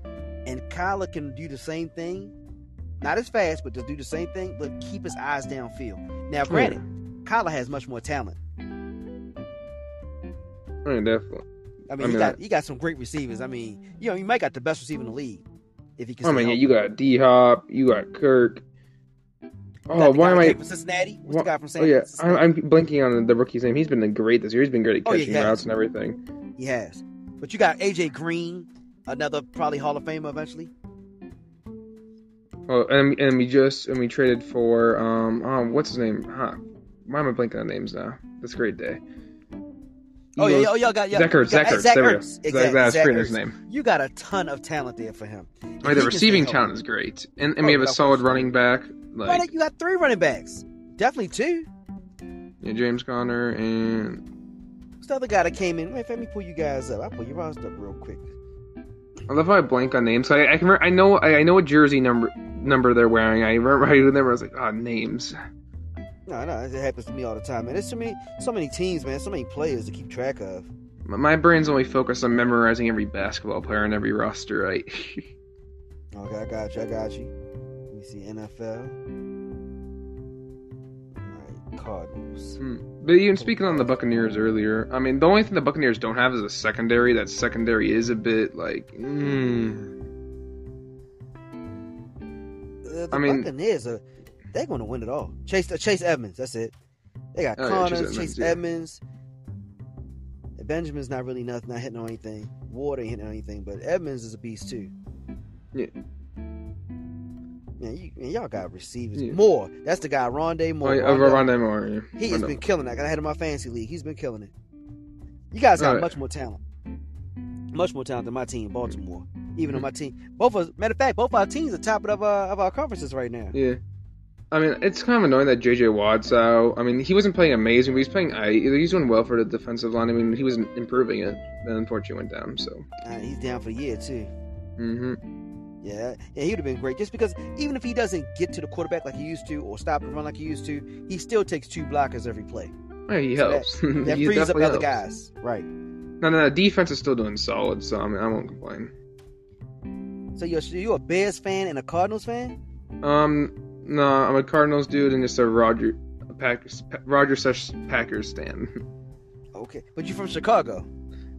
And Kyler can do the same thing, not as fast, but to do the same thing, but keep his eyes downfield. Now, granted, yeah. Kyler has much more talent. I mean, definitely. I mean, I he got he got some great receivers. I mean, you know, he might got the best receiver in the league if he can. I mean, yeah, you got D Hop, you got Kirk. Oh, why am I? From Cincinnati. What's the guy from San? Oh yeah, I'm, I'm, blinking on the rookie's name. He's been great this year. He's been great at catching oh, yeah, routes and everything. He has. But you got AJ Green, another probably Hall of Famer eventually. Oh, and and we just and we traded for um um what's his name? Huh. Why am I blanking on names now? That's a great day. Oh yeah, oh y'all got yeah. Zach Ertz, Zach Ertz, Exactly. That's his name. You got a ton of talent there for him. Right, the receiving talent is great, and, and oh, we have a solid running back. Like you got three running backs, definitely two. Yeah, James Conner and what's the other guy that came in? Wait, let me pull you guys up. I'll pull your roster up real quick. I love how I blank on names. I, I can I know I, I know what jersey number number they're wearing. I remember I remember I was like, oh, names. No, no, it happens to me all the time, man. There's so many, so many teams, man. So many players to keep track of. My brain's only focused on memorizing every basketball player on every roster, right? Okay, I got you. I got you. Let me see NFL. Cardinals. Hmm. But even speaking on the Buccaneers earlier, I mean, the only thing the Buccaneers don't have is a secondary. That secondary is a bit like, mm, Uh, the I mean- Buccaneers are they're going to win it all. Chase uh, Chase Edmonds. That's it. They got Oh, yeah, Chase Connors, Chase, Edmonds, yeah. Edmonds. Benjamin's not really nothing, not hitting on anything. Ward ain't hitting on anything, but Edmonds is a beast too. Yeah. Man, you, man, y'all got receivers. Yeah. Moore. That's the guy, Rondale Moore. oh, yeah, Rondale Moore. Yeah. He has been killing it. I got ahead of my fantasy league. He's been killing it. You guys got Alright. much more talent. Much more talent than my team, Baltimore. Even Mm-hmm. on my team, both of us, matter of fact, both our teams are top of our of our conferences right now. Yeah. I mean, it's kind of annoying that JJ Watt's out. I mean, he wasn't playing amazing, but he's playing. I he's doing well for the defensive line. I mean, he was improving it. Then unfortunately went down. So. Uh, he's down for the year too. hmm Yeah, yeah, he would have been great. Just because even if he doesn't get to the quarterback like he used to, or stop the run like he used to, he still takes two blockers every play. Yeah, he So that- helps. That He frees up definitely other guys, right? No, no, the defense is still doing solid. So I mean, I won't complain. So you're you a Bears fan and a Cardinals fan? Um, no, I'm a Cardinals dude and just a Roger, a Packers, Pa- Roger slash Packers stan. Okay, but you're from Chicago.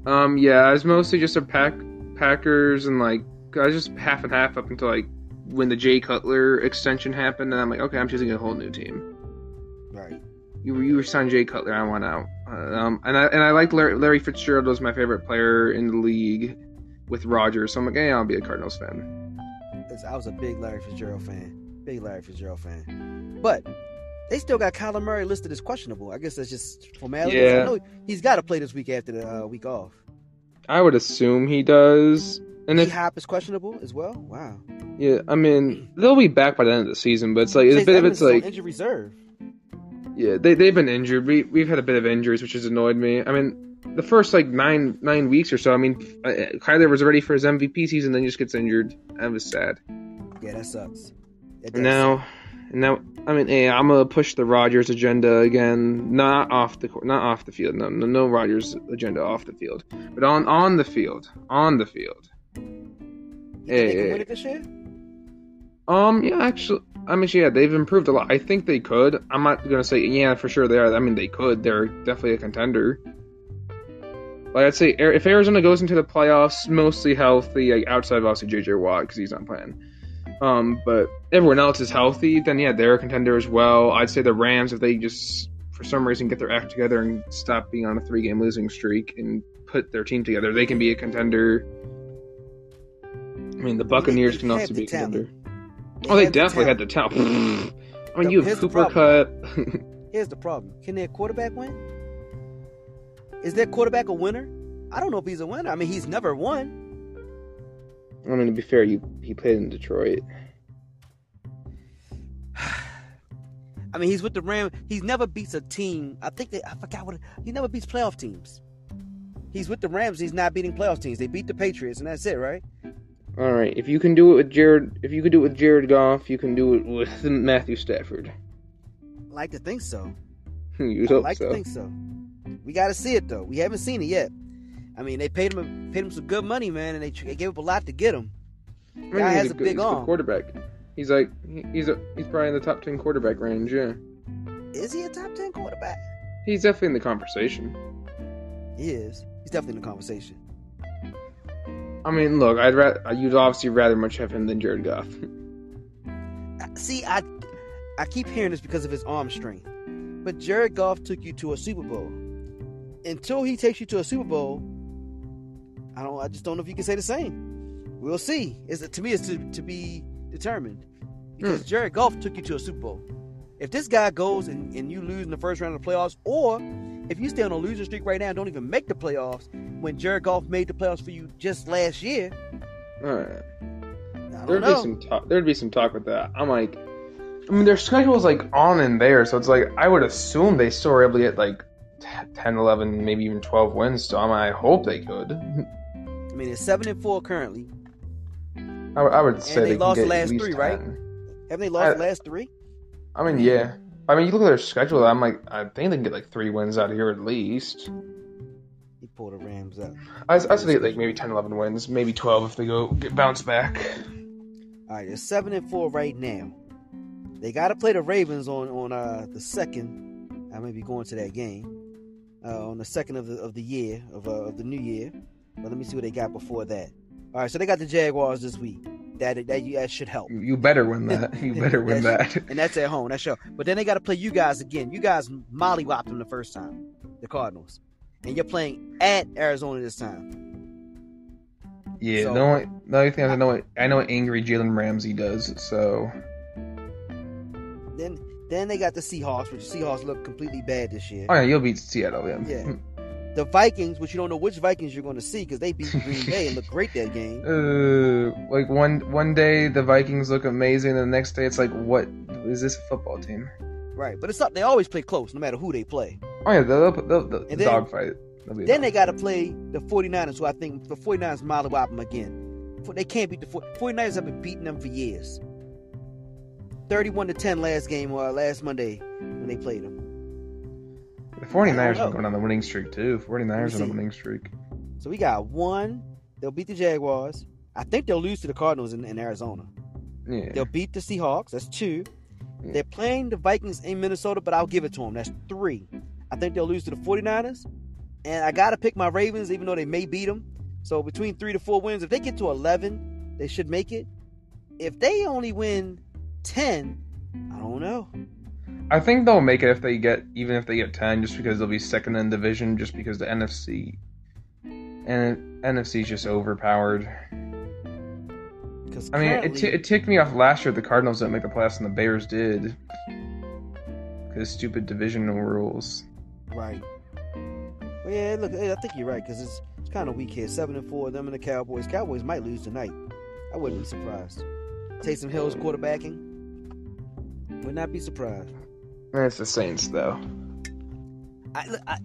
Um, yeah, I was mostly just a pack Packers and like I was just half and half up until like when the Jay Cutler extension happened, and I'm like, okay, I'm choosing a whole new team. Right. You were you were signed Jay Cutler, I want out. Um, and I and I liked Larry, Larry Fitzgerald was my favorite player in the league with Rodgers, so I'm like, hey, I'll be a Cardinals fan. I was a big Larry Fitzgerald fan. Big Larry Fitzgerald fan. But they still got Kyler Murray listed as questionable. I guess that's just formality. Yeah. I know he's got to play this week after the uh, week off. I would assume he does. And if Hop is questionable as well. Wow. yeah, I mean they'll be back by the end of the season, but it's like Chase a bit of it's like injured reserve. Yeah, they they've been injured. We we've had a bit of injuries, which has annoyed me. I mean, the first like nine nine weeks or so. I mean, uh, Kyler was ready for his MVP season, then he just gets injured. That was sad. Yeah, that sucks. And now, and now, I mean, hey, I'm gonna push the Rodgers agenda again. Not off the court, not off the field. No, no, no Rodgers agenda off the field, but on on the field, on the field. Hey, they can hey. win it this year? Um, yeah, actually, I mean, yeah, they've improved a lot. I think they could. I'm not gonna say, yeah, for sure they are. I mean, they could. They're definitely a contender. Like I'd say, if Arizona goes into the playoffs mostly healthy, like outside of obviously JJ Watt because he's not playing, um, but everyone else is healthy, then yeah, they're a contender as well. I'd say the Rams, if they just for some reason get their act together and stop being on a three-game losing streak and put their team together, they can be a contender. I mean, the Buccaneers can also be a contender. talent. Oh, they have the definitely had the talent. I mean, The- you have Cooper Kupp. Here's the problem: Can their quarterback win? Is their quarterback a winner? I don't know if he's a winner. I mean, he's never won. I mean, to be fair, you he played in Detroit. I mean, he's with the Rams. He's never beats a team. I think they. I forgot what. He never beats playoff teams. He's with the Rams. He's not beating playoff teams. They beat the Patriots, and that's it, right? All right, if you can do it with Jared, if you could do it with Jared Goff, you can do it with Matthew Stafford. I like to think so. you I like so. to think so. We got to see it though. We haven't seen it yet. I mean, they paid him paid him some good money, man, and they, they gave up a lot to get him. I mean, Guy has a good, big he's a good quarterback. He's like he's a he's probably in the top ten quarterback range. Yeah, Is he a top ten quarterback? he's definitely in the conversation. He is. He's definitely in the conversation. I mean, look, I'd rather you'd obviously rather much have him than Jared Goff. See, I I keep hearing this because of his arm strength. But Jared Goff took you to a Super Bowl. Until he takes you to a Super Bowl, I don't. I just don't know if you can say the same. We'll see. Is to me? It's to, to be determined because hmm. Jared Goff took you to a Super Bowl. If this guy goes and, and you lose in the first round of the playoffs, or if you stay on a losing streak right now and don't even make the playoffs, when Jared Goff made the playoffs for you just last year, All right. There'd know. be some talk. There'd be some talk with that. I'm like, I mean, their schedule's like on and there, so it's like I would assume they still were able to get like 10, 11, maybe even 12 wins. So I, mean, I hope they could. I mean, it's seven and four currently. I, would- I would say they they, lost the last three, right? Haven't they lost I- the last three? I mean, yeah. I mean, you look at their schedule. I'm like, I think they can get like three wins out of here at least. He pulled the Rams up. I, I they get like maybe 10, 11 wins, maybe 12 if they go get bounce back. All right, they're seven and four right now. They got to play the Ravens on on uh, the second. I may be going to that game uh, on the second of the of the year of uh, of the new year. But let me see what they got before that. All right, so they got the Jaguars this week. That that, that should help. You, better win that. You better win that. and that's at home. That's sure. But then they got to play you guys again. You guys mollywopped them the first time, the Cardinals, and you're playing at Arizona this time. Yeah, So- the only the only thing I know what I know what angry Jalen Ramsey does. So Then then they got the Seahawks, which the Seahawks look completely bad this year. oh yeah, you'll beat Seattle. Yeah. Yeah. The Vikings, which you don't know which Vikings you're going to see because they beat Green Bay and look great that game. Uh, like one one day the Vikings look amazing, and the next day it's like, what is this football team? Right, but it's not. They always play close, no matter who they play. Oh yeah, they'll, they'll, they'll, then- be a Then they got to play the 49ers, who I think the 49ers mollywop them again. They can't beat the 40 49ers have been beating them for years. 31 to 10 last game or last Monday when they played them. The 49ers are going on the winning streak too. 49ers on the winning streak. So we got one. They'll beat the Jaguars. I think they'll lose to the Cardinals in, in Arizona. Yeah. They'll beat the Seahawks. That's two. Yeah. They're playing the Vikings in Minnesota, but I'll give it to them. That's three. I think they'll lose to the 49ers. And I got to pick my Ravens, even though they may beat them. So between three to four wins, if they get to 11, they should make it. If they only win 10, I don't know. I think they'll make it if they get even if they get 10, just because they'll be second in division, just because the NFC and NFC is just overpowered. Because I mean, it, t- it ticked me off last year. The Cardinals didn't make the playoffs, and the Bears did. Because stupid divisional rules. right. Well, yeah, look, I think you're right because it's, it's kind of weak here. Seven and four, them and the Cowboys. Cowboys might lose tonight. I wouldn't be surprised. Taysom Hill's quarterbacking. Would not be surprised. It's the Saints, though. I, I,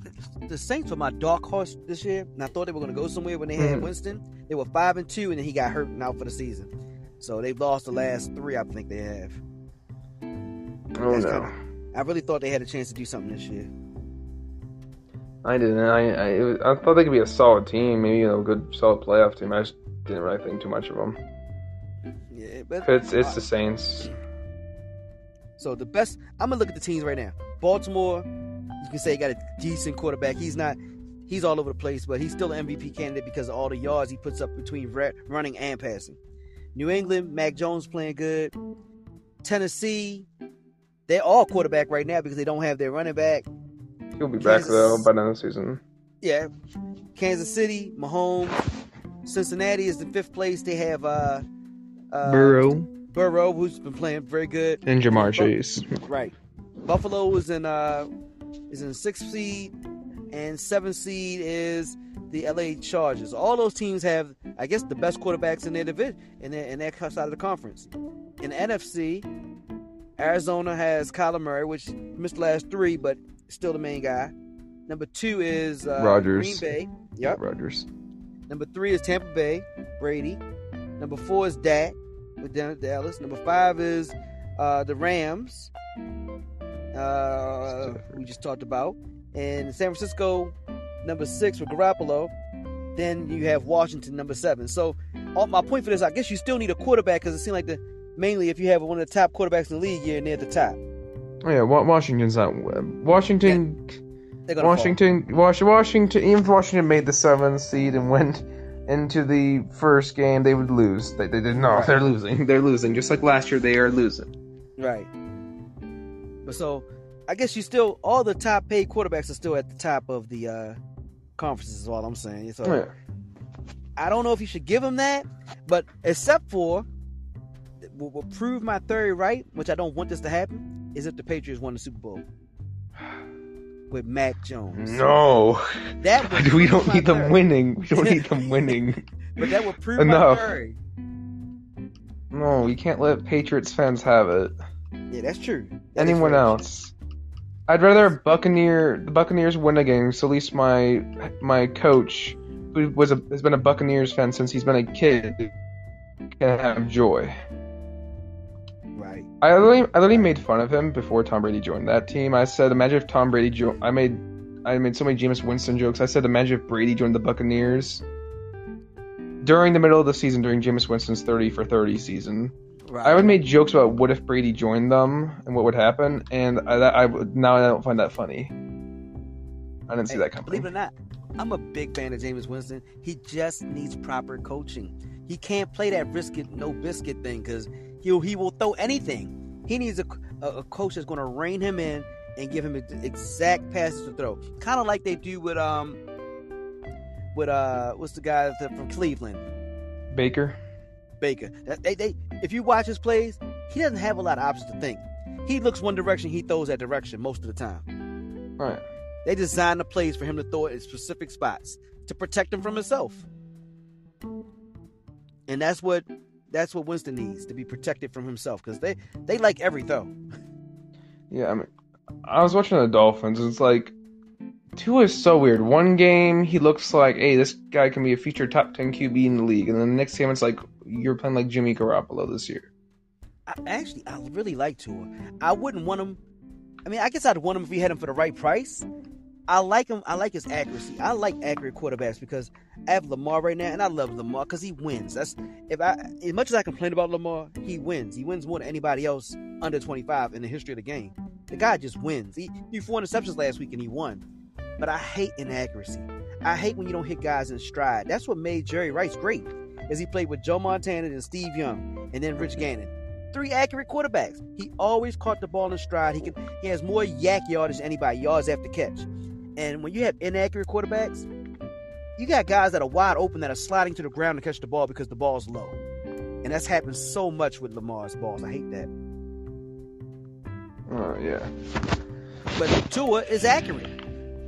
the Saints were my dark horse this year, and I thought they were going to go somewhere when they had Mhm. Winston. They were five and two, and then he got hurt and out for the season. So they've lost the last three. I think they have. Oh That's no, kinda- I really thought they had a chance to do something this year. I didn't. I I, it was, I thought they could be a solid team, maybe a good solid playoff team. I just didn't really think too much of them. Yeah, but It's it's the Saints. So the best, I'm gonna look at the teams right now. Baltimore, you can say he got a decent quarterback. He's not, he's all over the place, but he's still an MVP candidate because of all the yards he puts up between re- running and passing. New England, Mac Jones playing good. Tennessee, they're all quarterback right now because they don't have their running back. He'll be back though by the end of the season. Yeah, Kansas City, Mahomes, Cincinnati is the fifth place. They have uh, uh Burrow, who's been playing very good. and Ja'Marr Chase. Right. Buffalo is in uh is in sixth seed, and seventh seed is the LA Chargers. All those teams have, I guess, the best quarterbacks in their division in their in their side of the conference. In the NFC, Arizona has Kyler Murray, which missed the last three, but still the main guy. Number two is uh, Rodgers. Green Bay. Yep. Rodgers. Number three is Tampa Bay, Brady. Number four is Dak with Dallas. Number five is uh, the Rams. Uh, we just talked about. And San Francisco, number six with Garoppolo. Then you have Washington, number seven. So, all, my point for this, I guess you still need a quarterback because it seems like the mainly if you have one of the top quarterbacks in the league, you're near the top. Oh yeah, Washington's not. Washington. They're Washington. Wash, Washington. Even if Washington made the seventh seed and went into the first game, they would lose. They, they did not. Right. They're losing. They're losing. Just like last year, they are losing. right. But so, I guess you still all the top paid quarterbacks are still at the top of the uh, conferences. Is all I'm saying. So. Yeah. I don't know if you should give them that, but except for what will prove my theory right, which I don't want this to happen, is if the Patriots won the Super Bowl with Mac Jones. No, That would we don't need them winning. We don't need them winning. But that would prove Enough. my theory. No, we can't let Patriots fans have it. Yeah, that's true. That Anyone else? I'd rather Buccaneer the Buccaneers win a game, so at least my my coach, who was a has been a Buccaneers fan since he's been a kid, can have joy. Right. I literally, I literally made fun of him before Tom Brady joined that team. I said, imagine if Tom Brady joined. I made I made so many Jameis Winston jokes. I said, imagine if Brady joined the Buccaneers during the middle of the season, during Jameis Winston's thirty for thirty season. Right. I would make jokes about what if Brady joined them and what would happen, and I, I would now I don't find that funny. I didn't see that coming. Believe it or not, I'm a big fan of Jameis Winston. He just needs proper coaching. He can't play that risk it no biscuit thing because he he will throw anything. He needs a, a, a coach that's going to rein him in and give him exact passes to throw, kind of like they do with um with uh what's the guy from Cleveland, Baker. Baker. They, they, if you watch his plays, he doesn't have a lot of options to think. He looks one direction, he throws that direction most of the time. Right. They design the plays for him to throw it in specific spots to protect him from himself. And that's what that's what Winston needs to be protected from himself because they they like every throw. Yeah, I mean, I was watching the Dolphins. It's like Tua is so weird. One game he looks like, hey, this guy can be a future top ten QB in the league, and then the next game it's like you're playing like Jimmy Garoppolo this year. I, actually, I really like Tua. I wouldn't want him. I mean, I guess I'd want him if we had him for the right price. I like him. I like his accuracy. I like accurate quarterbacks because I have Lamar right now, and I love Lamar because he wins. That's if I, as much as I complain about Lamar, he wins. He wins more than anybody else under 25 in the history of the game. The guy just wins. He threw four interceptions last week and he won. But I hate inaccuracy. I hate when you don't hit guys in stride. That's what made Jerry Rice great, as he played with Joe Montana and Steve Young, and then Rich Gannon. Three accurate quarterbacks. He always caught the ball in stride. He can. He has more YAC yardage than anybody, yards after catch. And when you have inaccurate quarterbacks, you got guys that are wide open that are sliding to the ground to catch the ball because the ball's low. And that's happened so much with Lamar's balls. I hate that. Oh yeah. But Tua is accurate.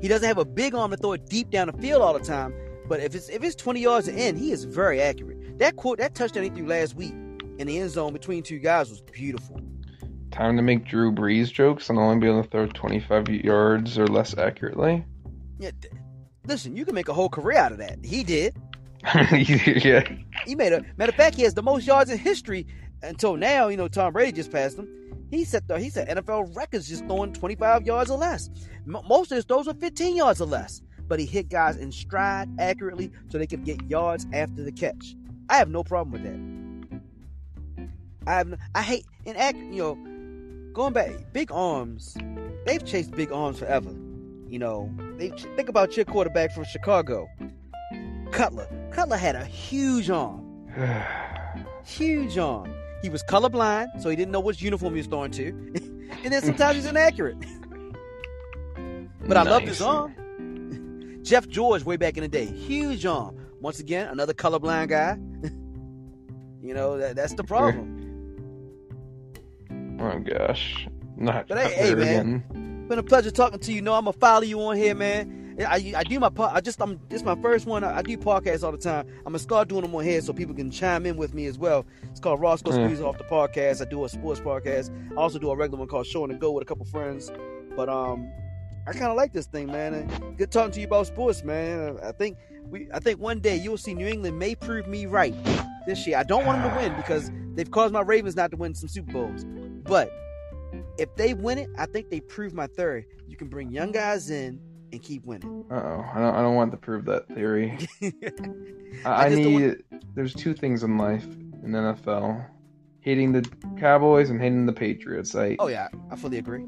He doesn't have a big arm to throw it deep down the field all the time. But if it's if it's 20 yards in, he is very accurate. That quote that touchdown he threw last week in the end zone between two guys was beautiful. Time to make Drew Brees jokes and only be able to throw 25 yards or less accurately. Yeah, listen, you can make a whole career out of that. He did. yeah. He made a matter of fact, he has the most yards in history until now. You know, Tom Brady just passed him. He set the he set NFL records just throwing 25 yards or less. M- most of his throws are 15 yards or less, but he hit guys in stride accurately so they could get yards after the catch. I have no problem with that. I have no, I hate act you know going back big arms. They've chased big arms forever. You know they think about your quarterback from Chicago, Cutler. Cutler had a huge arm, huge arm. He was colorblind, so he didn't know which uniform he was throwing to. and then sometimes he's inaccurate. but nice. I love his arm. Jeff George, way back in the day, huge arm. Once again, another colorblind guy. you know, that, that's the problem. Oh gosh. Not but hey, hey man. Again. Been a pleasure talking to you. know I'm gonna follow you on here, man. I, I do my part. I just I'm this my first one. I, I, do podcasts all the time. I'm gonna start doing them on here so people can chime in with me as well. It's called Rawsko mm. Squeezoff the podcast. I do a sports podcast. I also do a regular one called Show and Go with a couple friends. But um, I kind of like this thing, man. And good talking to you about sports, man. I think we I think one day you'll see New England may prove me right this year. I don't want them to win because they've caused my Ravens not to win some Super Bowls, but if they win it, I think they prove my theory. You can bring young guys in and keep winning. Uh oh, I don't, I don't want to prove that theory. I, I need. Want... There's two things in life in the NFL: hating the Cowboys and hating the Patriots. I. Oh yeah, I fully agree.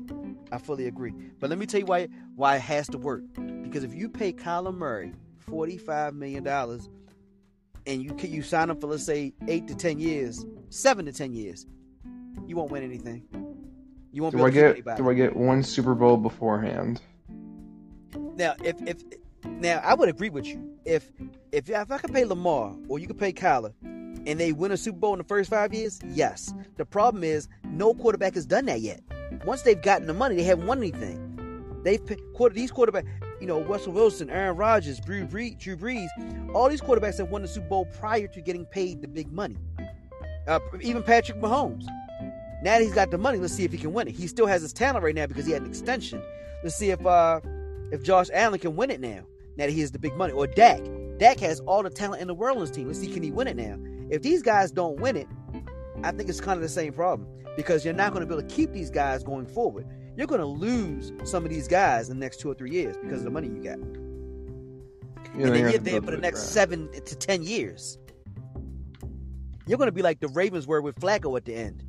I fully agree. But let me tell you why why it has to work. Because if you pay Kyler Murray forty five million dollars, and you you sign him for let's say eight to ten years, seven to ten years, you won't win anything. You won't do I get do I get one Super Bowl beforehand? Now, if if now I would agree with you. If if if I could pay Lamar or you could pay Kyler, and they win a Super Bowl in the first five years, yes. The problem is no quarterback has done that yet. Once they've gotten the money, they haven't won anything. They've quarter these quarterbacks, you know, Russell Wilson, Aaron Rodgers, Drew Brees, Drew Brees, all these quarterbacks have won the Super Bowl prior to getting paid the big money. Uh, even Patrick Mahomes. Now that he's got the money, let's see if he can win it. He still has his talent right now because he had an extension. Let's see if uh, if Josh Allen can win it now, now that he has the big money, or Dak. Dak has all the talent in the world on his team. Let's see, can he win it now? If these guys don't win it, I think it's kind of the same problem because you're not going to be able to keep these guys going forward. You're going to lose some of these guys in the next two or three years because of the money you got. and then you're there for the next seven to ten years. You're going to be like the Ravens were with Flacco at the end.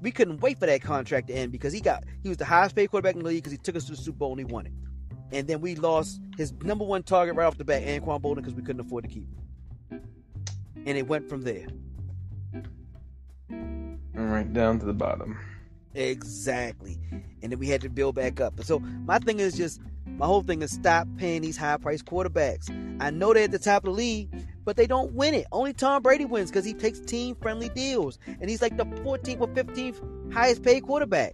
We couldn't wait for that contract to end because he got he was the highest paid quarterback in the league because he took us to the Super Bowl and he won it. And then we lost his number one target right off the bat, Anquan Boldin, because we couldn't afford to keep him. And it went from there. Right down to the bottom. Exactly. And then we had to build back up. So my thing is just my whole thing is stop paying these high priced quarterbacks. I know they're at the top of the league, but they don't win it. Only Tom Brady wins because he takes team friendly deals. And he's like the 14th or 15th highest paid quarterback.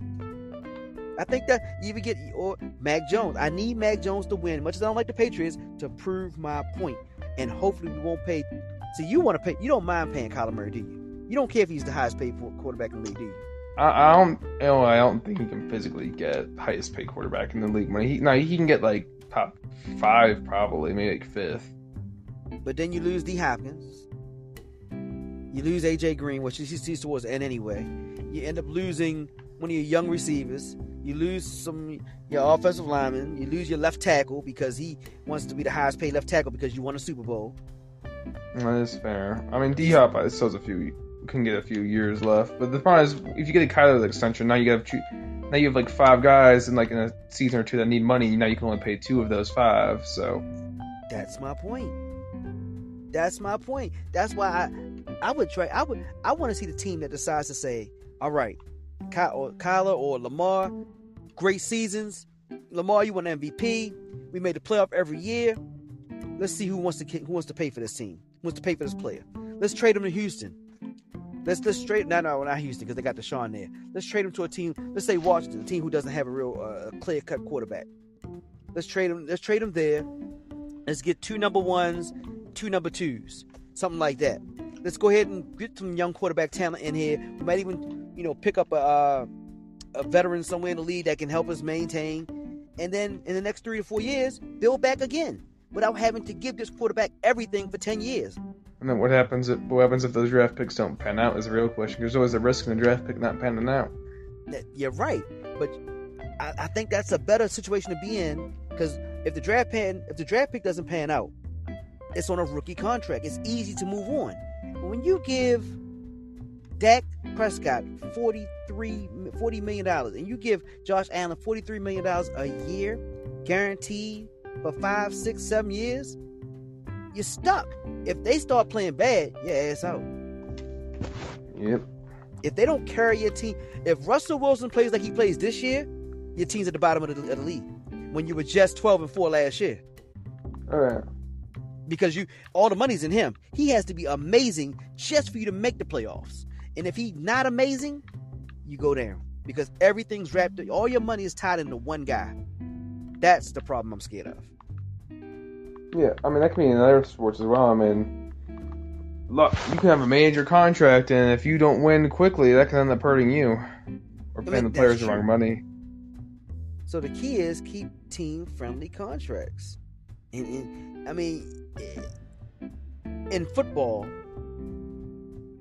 I think that you even get or Mac Jones. I need Mac Jones to win, much as I don't like the Patriots, to prove my point. And hopefully we won't pay. So you want to pay? You don't mind paying Kyler Murray, do you? You don't care if he's the highest paid quarterback in the league, do you? I, I don't. You know, I don't think he can physically get highest paid quarterback in the league. Money. He, no, he can get like top five, probably maybe like fifth. But then you lose D Hopkins. You lose AJ Green, which he sees towards the end anyway. You end up losing one of your young receivers. You lose some your offensive lineman. You lose your left tackle because he wants to be the highest paid left tackle because you won a Super Bowl. That is fair. I mean, D Hop uh, still has a few can get a few years left. But the problem is, if you get a Kyler's extension, now you have two, now you have like five guys in like in a season or two that need money. Now you can only pay two of those five. So that's my point. That's my point. That's why I I would try. I would I want to see the team that decides to say, all right, Ky- or Kyler or Lamar, great seasons. Lamar, you won MVP. We made the playoff every year. Let's see who wants to who wants to pay for this team. Who wants to pay for this player? Let's trade him to Houston. Let's let's trade no no not Houston because they got Deshaun there. Let's trade him to a team. Let's say Washington, a team who doesn't have a real uh, clear cut quarterback. Let's trade him. Let's trade him there. Let's get two number ones, two number twos, something like that. Let's go ahead and get some young quarterback talent in here. We might even you know pick up a uh, a veteran somewhere in the league that can help us maintain, and then in the next three to four years build back again without having to give this quarterback everything for ten years. And then what happens if what happens if those draft picks don't pan out is a real question. There's always a risk in a draft pick not panning out. You're right, but I, I think that's a better situation to be in because if the draft pan if the draft pick doesn't pan out, it's on a rookie contract. It's easy to move on. But when you give Dak Prescott 43 40 million dollars and you give Josh Allen 43 million dollars a year guaranteed for five, six, seven years, you're stuck. If they start playing bad, your ass out. Yep. If they don't carry your team, if Russell Wilson plays like he plays this year, your team's at the bottom of the, of the league. When you were just 12 and 4 last year. All right. Because you all the money's in him. He has to be amazing just for you to make the playoffs. And if he's not amazing, you go down. Because everything's wrapped up. all your money is tied into one guy. That's the problem I'm scared of. Yeah, I mean that can be in other sports as well. I mean, look, you can have a major contract, and if you don't win quickly, that can end up hurting you or paying I mean, the players the wrong money. So the key is keep team-friendly contracts. And, and I mean, in football,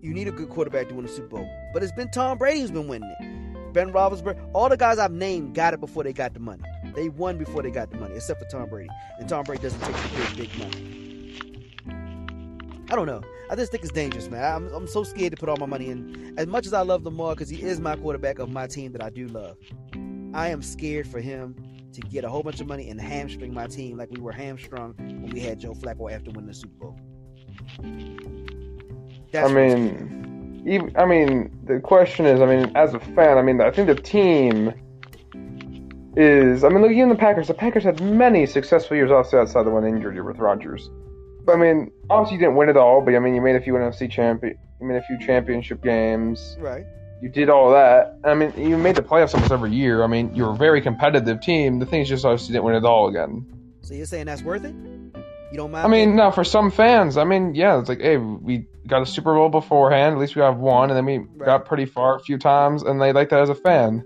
you need a good quarterback to win a Super Bowl. But it's been Tom Brady who's been winning it. Ben Roethlisberger, all the guys I've named got it before they got the money. They won before they got the money, except for Tom Brady. And Tom Brady doesn't take the big, big money. I don't know. I just think it's dangerous, man. I'm, I'm so scared to put all my money in. As much as I love Lamar, because he is my quarterback of my team that I do love, I am scared for him to get a whole bunch of money and hamstring my team like we were hamstrung when we had Joe Flacco after winning the Super Bowl. That's I mean, even, I mean, the question is, I mean, as a fan, I mean, I think the team is I mean, look, even the Packers, the Packers had many successful years also outside the one injury with Rodgers. But I mean, obviously you didn't win it all, but I mean, you made a few NFC champion, you made a few championship games. Right. You did all that. I mean, you made the playoffs almost every year. I mean, you're a very competitive team. The thing is just obviously didn't win it all again. So you're saying that's worth it? You don't mind? I mean, no, for some fans, I mean, yeah, it's like, hey, we got a Super Bowl beforehand. At least we have one, and then we right. got pretty far a few times, and they like that as a fan.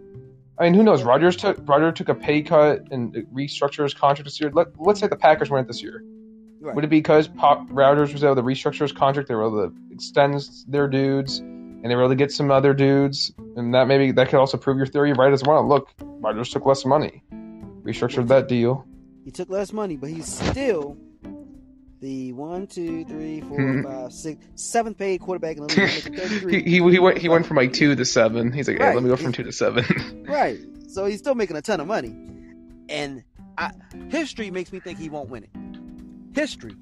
I mean, who knows? Rodgers took Rodgers took a pay cut and restructured his contract this year. Let, let's say the Packers win it this year. Right. Would it be because Pop Rodgers was able to restructure his contract? They were able to extend their dudes, and they were able to get some other dudes, and that maybe that could also prove your theory right as well. Look, Rodgers took less money, restructured that deal. He took less money, but he's still the one, two, three, four, hmm. five, six, seventh paid quarterback in the league. he, he he went he went from like two to seven. He's like, hey, let me go from two to seven. Right. So he's still making a ton of money. And I, history makes me think he won't win it. History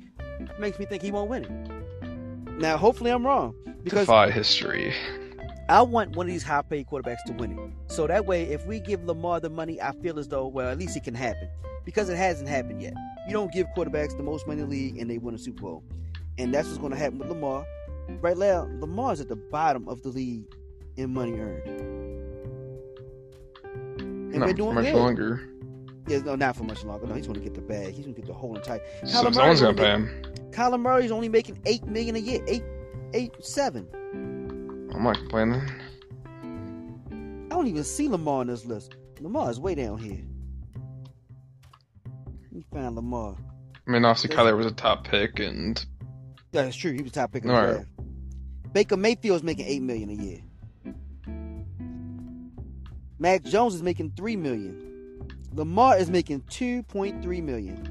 makes me think he won't win it. Now, hopefully, I'm wrong because Defy history. I want one of these high paid quarterbacks to win it. So that way, if we give Lamar the money, I feel as though, well, at least it can happen because it hasn't happened yet. You don't give quarterbacks the most money in the league and they win a Super Bowl. And that's what's going to happen with Lamar. Right now, Lamar's at the bottom of the league in money earned. And Not for much good. longer. Yeah, no, not for much longer. No, he's going to get the bag. He's going to get the whole entire. So Kyler someone's gonna pay him. Kyler Murray's only making eight million a year, eight, eight, seven. I'm not complaining. I don't even see Lamar on this list. Lamar is way down here. Me find Lamar. I mean, obviously Yes. Kyler was a top pick, and Yeah, That's true. He was top pick All right. draft. Baker Mayfield's making eight million a year. Mac Jones is making three million. Lamar is making two point three million.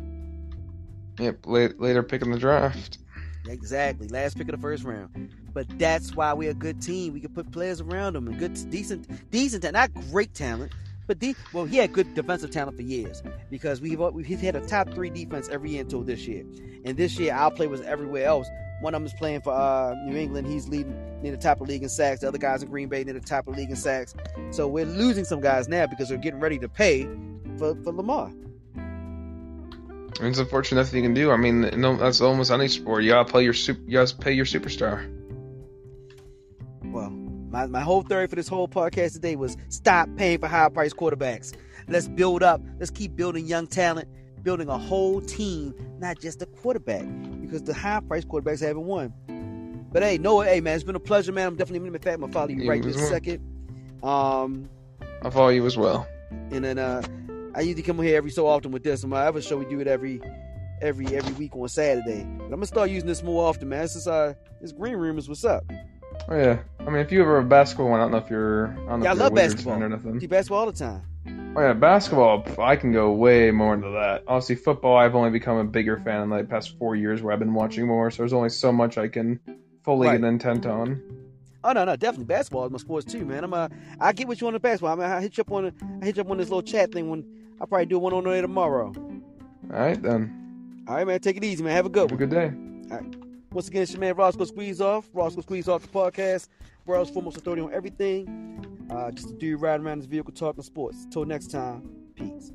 yep, late, later pick in the draft. Exactly. Last pick of the first round. But that's why we're a good team. We can put players around them and good, decent, decent, and not great talent, but de- well, he had good defensive talent for years because we've we've had a top three defense every year until this year. And this year, our play was everywhere else. One of them is playing for uh, New England. He's leading near the top of the league in sacks. The other guys in Green Bay near the top of the league in sacks. So we're losing some guys now because they're getting ready to pay for, for Lamar. It's unfortunate nothing you can do. I mean, no, that's almost any sport. You gotta play your super. You gotta pay your superstar. My, my whole theory for this whole podcast today was stop paying for high priced quarterbacks. Let's build up. Let's keep building young talent, building a whole team, not just a quarterback, because the high priced quarterbacks haven't won. But hey, Noah, hey man, it's been a pleasure, man. I'm definitely going in fact, I'm gonna follow you You right this well. second. Um, I'll follow you as well. and then uh, I usually come here every so often with this. On my other show, we do it every every every week on Saturday. But I'm gonna start using this more often, man. Since uh, this green room is what's up. Oh yeah. I mean, if you ever have a basketball one, I don't know if you're. I know Yeah, I love basketball. or nothing. Do basketball all the time. Oh yeah, basketball. I can go way more into that. Honestly, football. I've only become a bigger fan in like the past four years, where I've been watching more. So there's only so much I can fully Right. get intent on. Oh no, no, definitely basketball is my sports too, man. I'm uh, I get what you on the basketball. I mean, I hit you up on, I hit you up on this little chat thing when I probably do one on there tomorrow. All right then. All right, man, take it easy, man. Have a good Have a good day. Once again, it's your man Rawsko Squeezoff. Roscoe Squeeze Off the podcast. World's foremost authority on everything. Uh, just a dude riding around his vehicle talking sports. Till next time, peace.